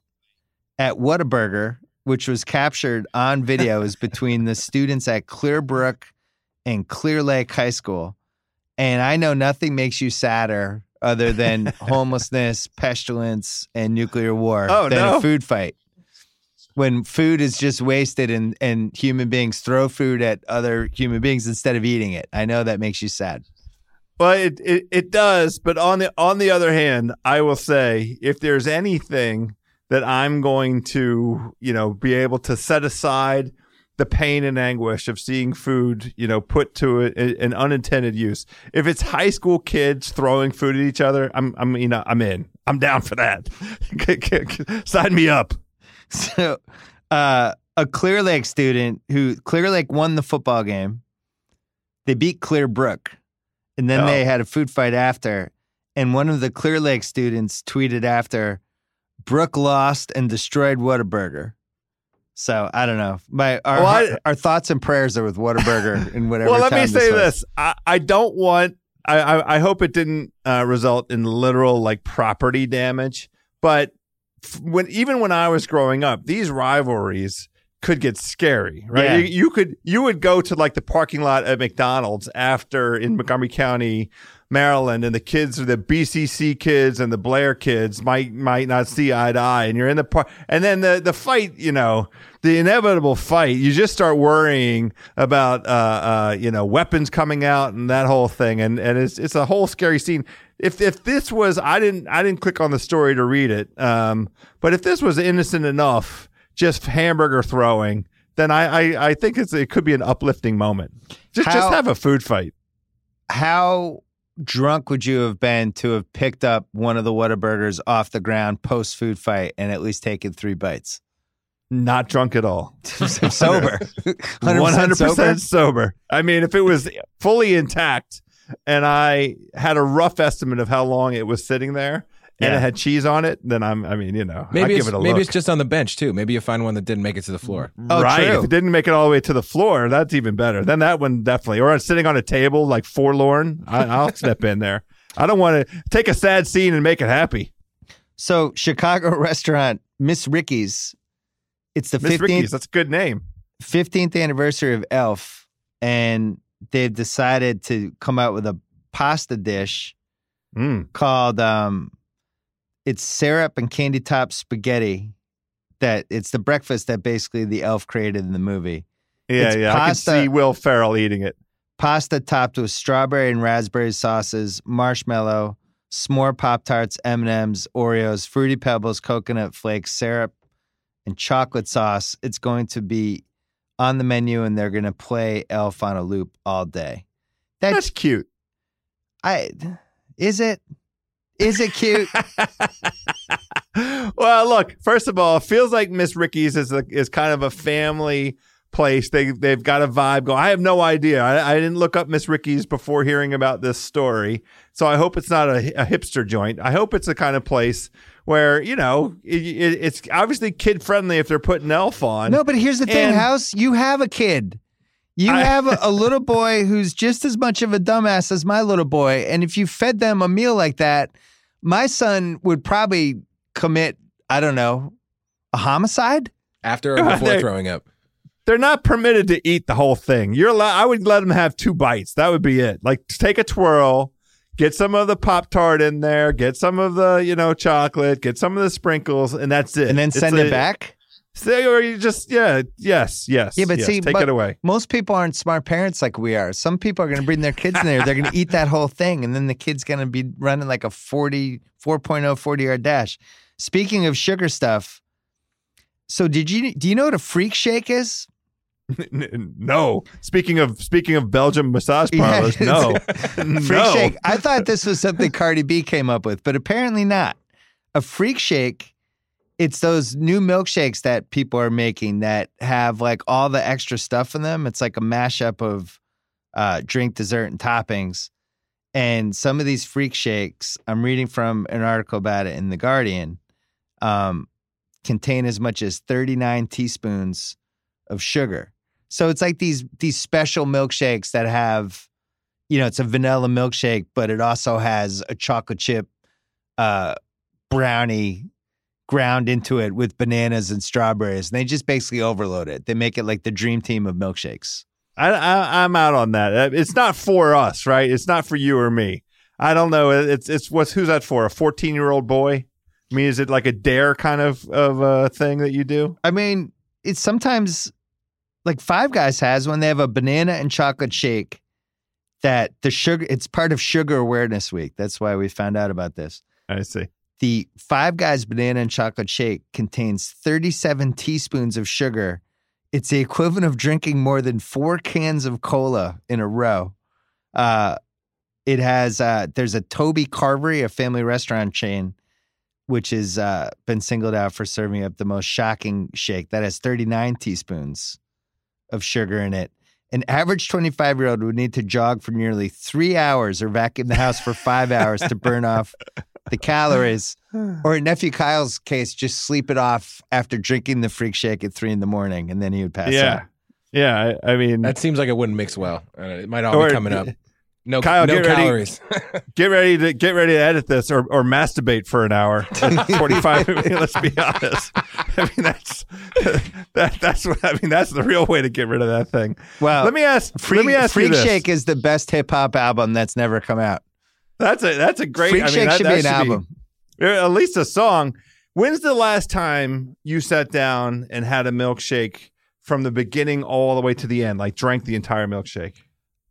at Whataburger, which was captured on videos between the students at Clear Brook and Clear Lake High School. And I know nothing makes you sadder other than homelessness, pestilence, and nuclear war Oh, than no. a food fight. When food is just wasted and, and human beings throw food at other human beings instead of eating it. I know that makes you sad. Well, it, it it does, but on the on the other hand, I will say if there's anything that I'm going to, you know, be able to set aside the pain and anguish of seeing food, you know, put to a, an unintended use. If it's high school kids throwing food at each other, I'm I'm you know, I'm in. I'm down for that. Sign me up. So, uh, a Clear Lake student who Clear Lake won the football game. They beat Clear Brook, and then Oh. they had a food fight after. And one of the Clear Lake students tweeted after, "Brook lost and destroyed Whataburger." So I don't know. My our Well, I- our thoughts and prayers are with Whataburger in whatever. well, let me say this: I, I don't want. I, I I hope it didn't uh, result in literal like property damage, but when even when I was growing up, these rivalries could get scary, right? Yeah. You, you could you would go to like the parking lot at McDonald's after in Montgomery County, Maryland, and the kids, are the BCC kids and the Blair kids might might not see eye to eye, and you're in the park, and then the the fight, you know, the inevitable fight, you just start worrying about uh uh you know weapons coming out and that whole thing, and and it's it's a whole scary scene. If if this was, I didn't I didn't click on the story to read it, um, but if this was innocent enough, just hamburger throwing. Then I, I, I think it's it could be an uplifting moment. Just How- just have a food fight. How drunk would you have been to have picked up one of the Whataburgers off the ground post food fight and at least taken three bites? Not drunk at all. sober. 100% sober? sober. I mean, if it was fully intact and I had a rough estimate of how long it was sitting there and it had cheese on it, then I'm. I mean, you know, Maybe I it's give it a maybe look. it's just on the bench too. Maybe you find one that didn't make it to the floor. Oh, right. true. If it didn't make it all the way to the floor, that's even better. Then that one definitely. Or sitting on a table like forlorn. I, I'll step in there. I don't want to take a sad scene and make it happy. So Chicago restaurant Miss Ricky's. It's the Miss fifteenth Ricky's. That's a good name. 15th anniversary of Elf, and they've decided to come out with a pasta dish Mm. called um, it's syrup and candy top spaghetti. That it's the breakfast that basically the elf created in the movie. Yeah, It's yeah. I can see Will Ferrell eating it. Pasta topped with strawberry and raspberry sauces, marshmallow, s'more pop tarts, M and M's, Oreos, fruity pebbles, coconut flakes, syrup, and chocolate sauce. It's going to be on the menu, and they're going to play Elf on a loop all day. That's That's cute. I. Is it? Is it cute? well, look. First of all, it feels like Miss Ricky's is a, is kind of a family place. They they've got a vibe going. I have no idea. I, I didn't look up Miss Ricky's before hearing about this story, so I hope it's not a, a hipster joint. I hope it's a kind of place where you know it, it, it's obviously kid friendly if they're putting Elf on. no, but here's the thing, And- House. You have a kid. You I- have a, a little boy who's just as much of a dumbass as my little boy, and if you fed them a meal like that, my son would probably commit. I don't know, a homicide. After or before They- throwing up. they're not permitted to eat the whole thing. You're allowed. I would let them have two bites. That would be it. Like take a twirl, get some of the pop tart in there, get some of the you know chocolate, get some of the sprinkles, and that's it. and then It's send a- it back. Say, or you just yeah, yes, yes. Yeah, but yes, see, take but it away. Most people aren't smart parents like we are. Some people are going to bring their kids in there. They're going to eat that whole thing, and then the kid's going to be running like a 40, 4.0 40 yard dash. Speaking of sugar stuff, so did you do you know what a freak shake is? no. Speaking of speaking of Belgium massage Yeah, parlors, no, Freak no. shake. I thought this was something Cardi B came up with, but apparently not. A freak shake, it's those new milkshakes that people are making that have like all the extra stuff in them. It's like a mashup of uh, drink, dessert, and toppings. And some of these freak shakes, I'm reading from an article about it in The Guardian, um, contain as much as 39 teaspoons of sugar. So it's like these these special milkshakes that have you know, it's a vanilla milkshake, but it also has a chocolate chip uh, brownie ground into it with bananas and strawberries. And they just basically overload it. They make it like the dream team of milkshakes. I, I I'm out on that. Uh, It's not for us, right? It's not for you or me. I don't know. It's it's what's who's that for? A 14 year old boy? I mean, is it like a dare kind of of uh, thing that you do? I mean, it's sometimes like Five Guys has when they have a banana and chocolate shake that the sugar, it's part of Sugar Awareness Week. That's why we found out about this. I see. The Five Guys banana and chocolate shake contains 37 teaspoons of sugar. It's the equivalent of drinking more than four cans of cola in a row. Uh, it has uh, there's a Toby Carvery, a family restaurant chain, which has uh, been singled out for serving up the most shocking shake that has 39 teaspoons of sugar in it. An average 25 year old would need to jog for nearly three hours or vacuum the house for five hours to burn off the calories. Or in nephew Kyle's case, just sleep it off after drinking the freak shake at three in the morning, and then he would pass yeah, out. yeah. I, I mean, That seems like it wouldn't mix well. Uh, it might all Or- be coming up. No, Kyle, no get ready. calories. get ready to get ready to edit this or or masturbate for an hour. 45. let's be honest. I mean, that's that that's what I mean. That's the real way to get rid of that thing. Well, let me ask. Freak, let me ask freak you this. Shake is the best hip hop album that's never come out. That's a that's a great. Freak I mean, Shake that- should that be an album. Uh, at least a song. When's the last time you sat down and had a milkshake from the beginning all the way to the end, like drank the entire milkshake?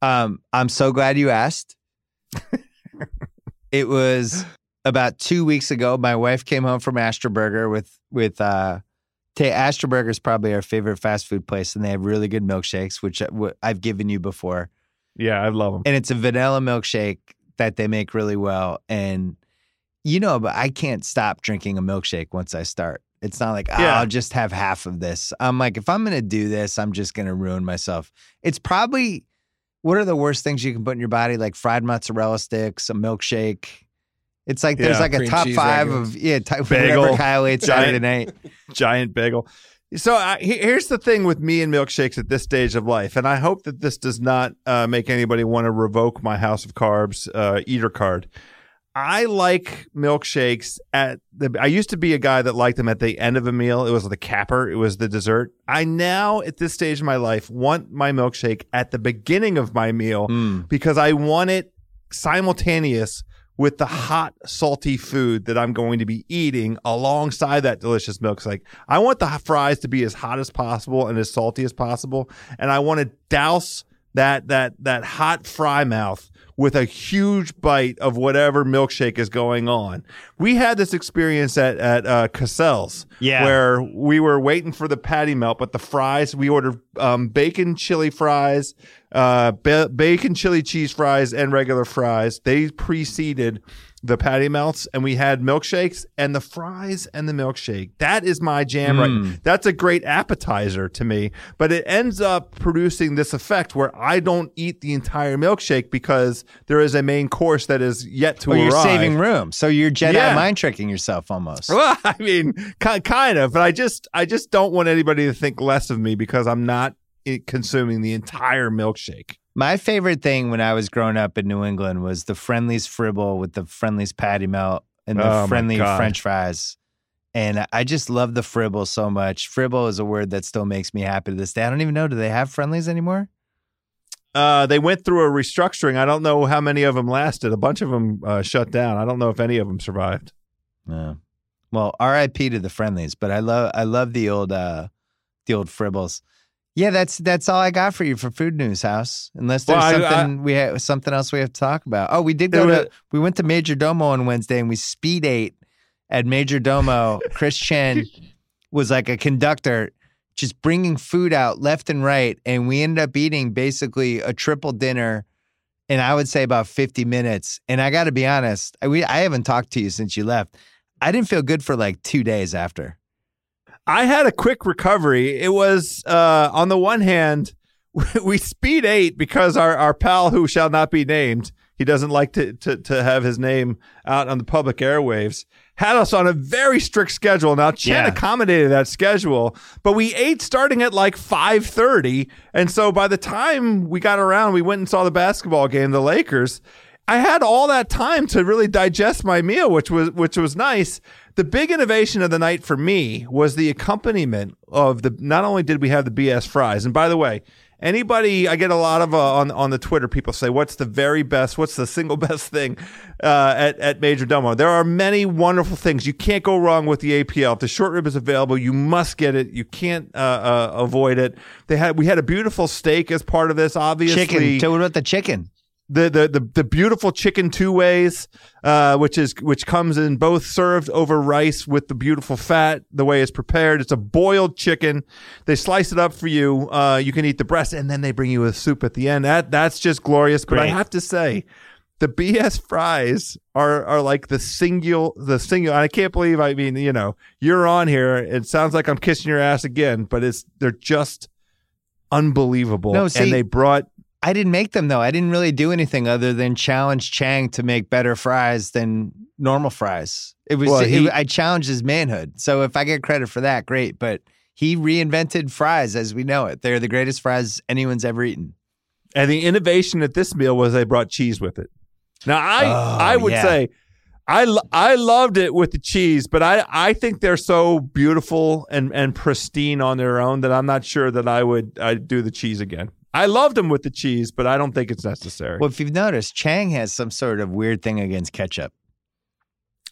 Um, I'm so glad you asked. it was about two weeks ago. My wife came home from Astroburger with with uh, Ta Astroburger is probably our favorite fast food place, and they have really good milkshakes, which I've given you before. Yeah, I love them. And it's a vanilla milkshake that they make really well. And you know, but I can't stop drinking a milkshake once I start. It's not like, oh, Yeah. I'll just have half of this. I'm like, if I'm going to do this, I'm just going to ruin myself. It's probably what are the worst things you can put in your body? Like fried mozzarella sticks, a milkshake. It's like there's Yeah. like a top five regular. of yeah, type, Bagel, whatever Kyle ate Saturday night. giant bagel. So I, here's the thing with me and milkshakes at this stage of life, and I hope that this does not uh, make anybody want to revoke my House of Carbs uh, eater card. I like milkshakes at the. I used to be a guy that liked them at the end of a meal. It was the capper. It was the dessert. I now, at this stage of my life, want my milkshake at the beginning of my meal Mm. because I want it simultaneous with the mm. hot, salty food that I'm going to be eating alongside that delicious milk. Like I want the fries to be as hot as possible and as salty as possible, and I want to douse that that that hot fry mouth with a huge bite of whatever milkshake is going on. We had this experience at at uh, Cassell's, Yeah. where we were waiting for the patty melt, but the fries we ordered um, bacon chili fries, uh, ba- bacon chili cheese fries, and regular fries. They preceded the patty melts, and we had milkshakes and the fries and the milkshake. That is my jam. Right, mm. that's a great appetizer to me, but it ends up producing this effect where I don't eat the entire milkshake because there is a main course that is yet to Well, arrive. you're saving room, so you're Jedi Yeah. mind tricking yourself almost. Well, I mean, kind of, but I just, I just don't want anybody to think less of me because I'm not eh, consuming the entire milkshake. My favorite thing when I was growing up in New England was the Friendly's Fribble with the Friendly's patty melt and the Oh, Friendly French fries. And I just love the Fribble so much. Fribble is a word that still makes me happy to this day. I don't even know. Do they have Friendlies anymore? Uh, they went through a restructuring. I don't know how many of them lasted. A bunch of them uh, shut down. I don't know if any of them survived. No. Well, R.I.P. to the Friendlies, but I love I love the old uh the old Fribbles. Yeah, that's that's all I got for you for food news, house. Unless there's Well, I- something we have something else we have to talk about. Oh, we did go It to we went to Majordomo on Wednesday and we speed ate at Majordomo. Chris Chen was like a conductor, just bringing food out left and right, and we ended up eating basically a triple dinner. And I would say about 50 minutes. And I got to be honest, I, we, I haven't talked to you since you left. I didn't feel good for like two days after. I had a quick recovery. It was uh, on the one hand, we speed ate because our, our pal who shall not be named, he doesn't like to, to to have his name out on the public airwaves, had us on a very strict schedule. Now Chen Yeah. accommodated that schedule, but we ate starting at like five thirty, and so by the time we got around, we went and saw the basketball game, the Lakers. I had all that time to really digest my meal, which was which was nice. The big innovation of the night for me was the accompaniment of the. Not only did we have the BS fries, and by the way, anybody I get a lot of uh, on on the Twitter people say, "What's the very best? What's the single best thing uh, at at Majordomo?" There are many wonderful things. You can't go wrong with the APL. If the short rib is available, you must get it. You can't uh, uh, avoid it. They had we had a beautiful steak as part of this. Obviously, Chicken. Tell me about the chicken. The the the, the beautiful chicken two ways, uh, which is which comes in both served over rice with the beautiful fat. The way it's prepared, it's a boiled chicken. They slice it up for you. Uh, you can eat the breast, and then they bring you a soup at the end. That that's just glorious. But I have to say. The BS fries are are like the singular the singular. I can't believe. I mean, you know, you're on here. It sounds like I'm kissing your ass again, but it's they're just unbelievable. No, see- and they brought I didn't make them though. I didn't really do anything other than challenge Chang to make better fries than normal fries. It was Well, he- it- I challenged his manhood. So if I get credit for that, great. But he reinvented fries as we know it. They're the greatest fries anyone's ever eaten. And the innovation at this meal was they brought cheese with it. Now I Oh, I would yeah. say I lo- I loved it with the cheese, but I I think they're so beautiful and and pristine on their own that I'm not sure that I would I'd do the cheese again. I loved them with the cheese, but I don't think it's necessary. Well, if you've noticed, Chang has some sort of weird thing against ketchup.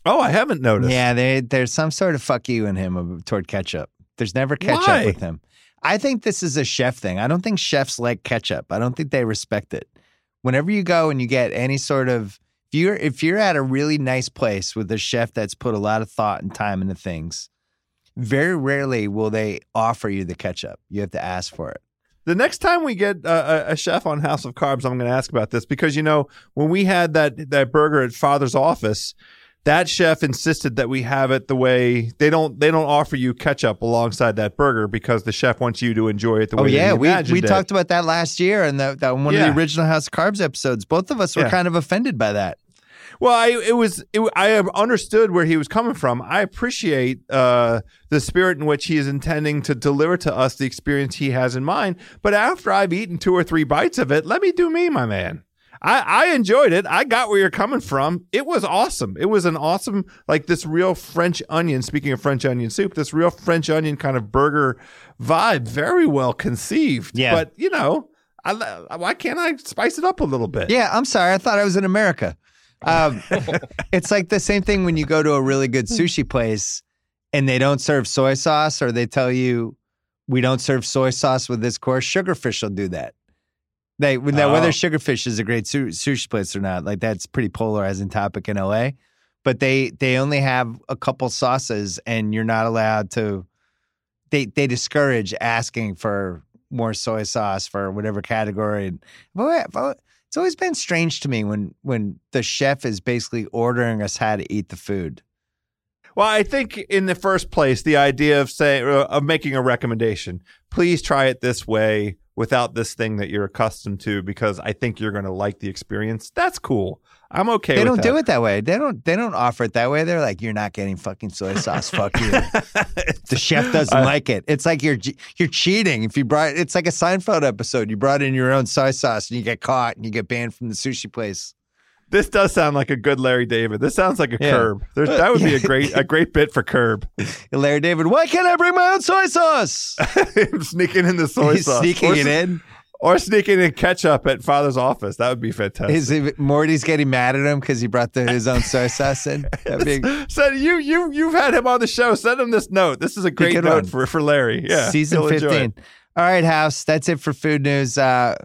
oh, I haven't noticed. Yeah, they, there's some sort of fuck you in him uh, toward ketchup. There's never ketchup Why? with him. I think this is a chef thing. I don't think chefs like ketchup. I don't think they respect it. Whenever you go and you get any sort of if you're if you're at a really nice place with a chef that's put a lot of thought and time into things, very rarely will they offer you the ketchup. You have to ask for it. The next time we get uh, a, a chef on House of Carbs, I'm going to ask about this because you know when we had that that burger at Father's office, that chef insisted that we have it the way they don't they don't offer you ketchup alongside that burger because the chef wants you to enjoy it the Oh way yeah, they we we it. talked about that last year and that that one of the original House of Carbs episodes. Both of us were Yeah. kind of offended by that. Well, I it was it, I have understood where he was coming from. I appreciate uh, the spirit in which he is intending to deliver to us the experience he has in mind. But after I've eaten two or three bites of it, let me do me, my man. I, I enjoyed it. I got where you're coming from. It was awesome. It was an awesome, like this real French onion. Speaking of French onion soup, this real French onion kind of burger vibe, very well conceived. Yeah. But you know, I, why can't I spice it up a little bit? Yeah, I'm sorry. I thought I was in America. Um, it's like the same thing when you go to a really good sushi place and they don't serve soy sauce, or they tell you we don't serve soy sauce with this course. Sugarfish will do that. They now Oh. whether Sugarfish is a great su- sushi place or not, like that's pretty polarizing topic in LA. But they they only have a couple sauces, and you're not allowed to. They they discourage asking for more soy sauce for whatever category. Always- it's always been strange to me when when the chef is basically ordering us how to eat the food. Well, I think in the first place, the idea of saying uh, of making a recommendation, please try it this way without this thing that you're accustomed to, because I think you're going to like the experience. That's cool. I'm okay. they don't that. do it that way. They don't. They don't offer it that way. They're like, you're not getting fucking soy sauce. Fuck you. The chef doesn't I- like it. It's like you're you're cheating. If you brought, it's like a Seinfeld episode. You brought in your own soy sauce and you get caught and you get banned from the sushi place. This does sound like a good Larry David. This sounds like a Yeah. curb. There's, that would be a great a great bit for curb. Larry David, why can't I bring my own soy sauce? sneaking in the soy He's sauce, sneaking or, it in. Or sneaking in ketchup at father's office. That would be fantastic. Is it, Morty's getting mad at him because he brought the, his own soy sauce in? So you you you've had him on the show. Send him this note. This is a great note one. for for Larry. Yeah, season he'll enjoy it. 15. All right, House. That's it for food news. Uh,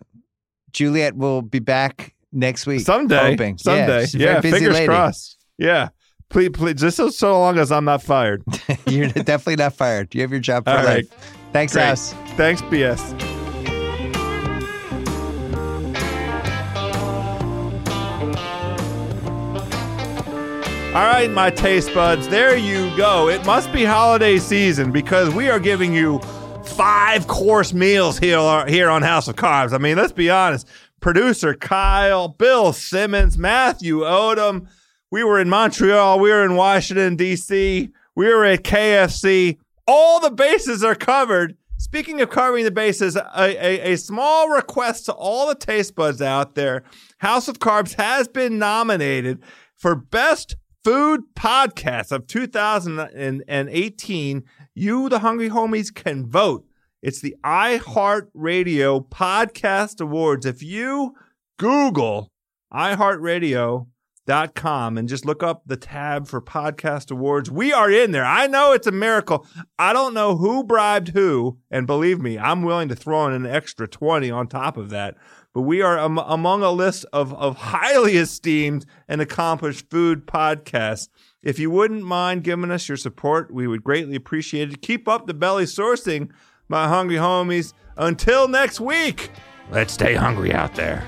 Juliet will be back next week. Someday, Hoping. someday. Yeah, Yeah, fingers lady. crossed. Yeah, please, please, just so, so long as I'm not fired. You're definitely not fired. You have your job for All life. right. Thanks, Great. House. Thanks, BS. All right, my taste buds, there you go. It must be holiday season because we are giving you five course meals here, here on House of Carbs. I mean, let's be honest. Producer Kyle, Bill Simmons, Matthew Odam. We were in Montreal. We were in Washington, D.C. We were at KFC. All the bases are covered. Speaking of covering the bases, a, a, a small request to all the taste buds out there. House of Carbs has been nominated for Best Food Podcast of 2018. You, the Hungry Homies, can vote. It's the iHeartRadio Podcast Awards. If you Google iHeartRadio.com and just look up the tab for podcast awards. We are in there. I know it's a miracle. I don't know who bribed who. And believe me, I'm willing to throw in an extra 20 on top of that. But we are am- among a list of, of highly esteemed and accomplished food podcasts. If you wouldn't mind giving us your support, we would greatly appreciate it. Keep up the belly sourcing, my hungry homies. Until next week, let's stay hungry out there.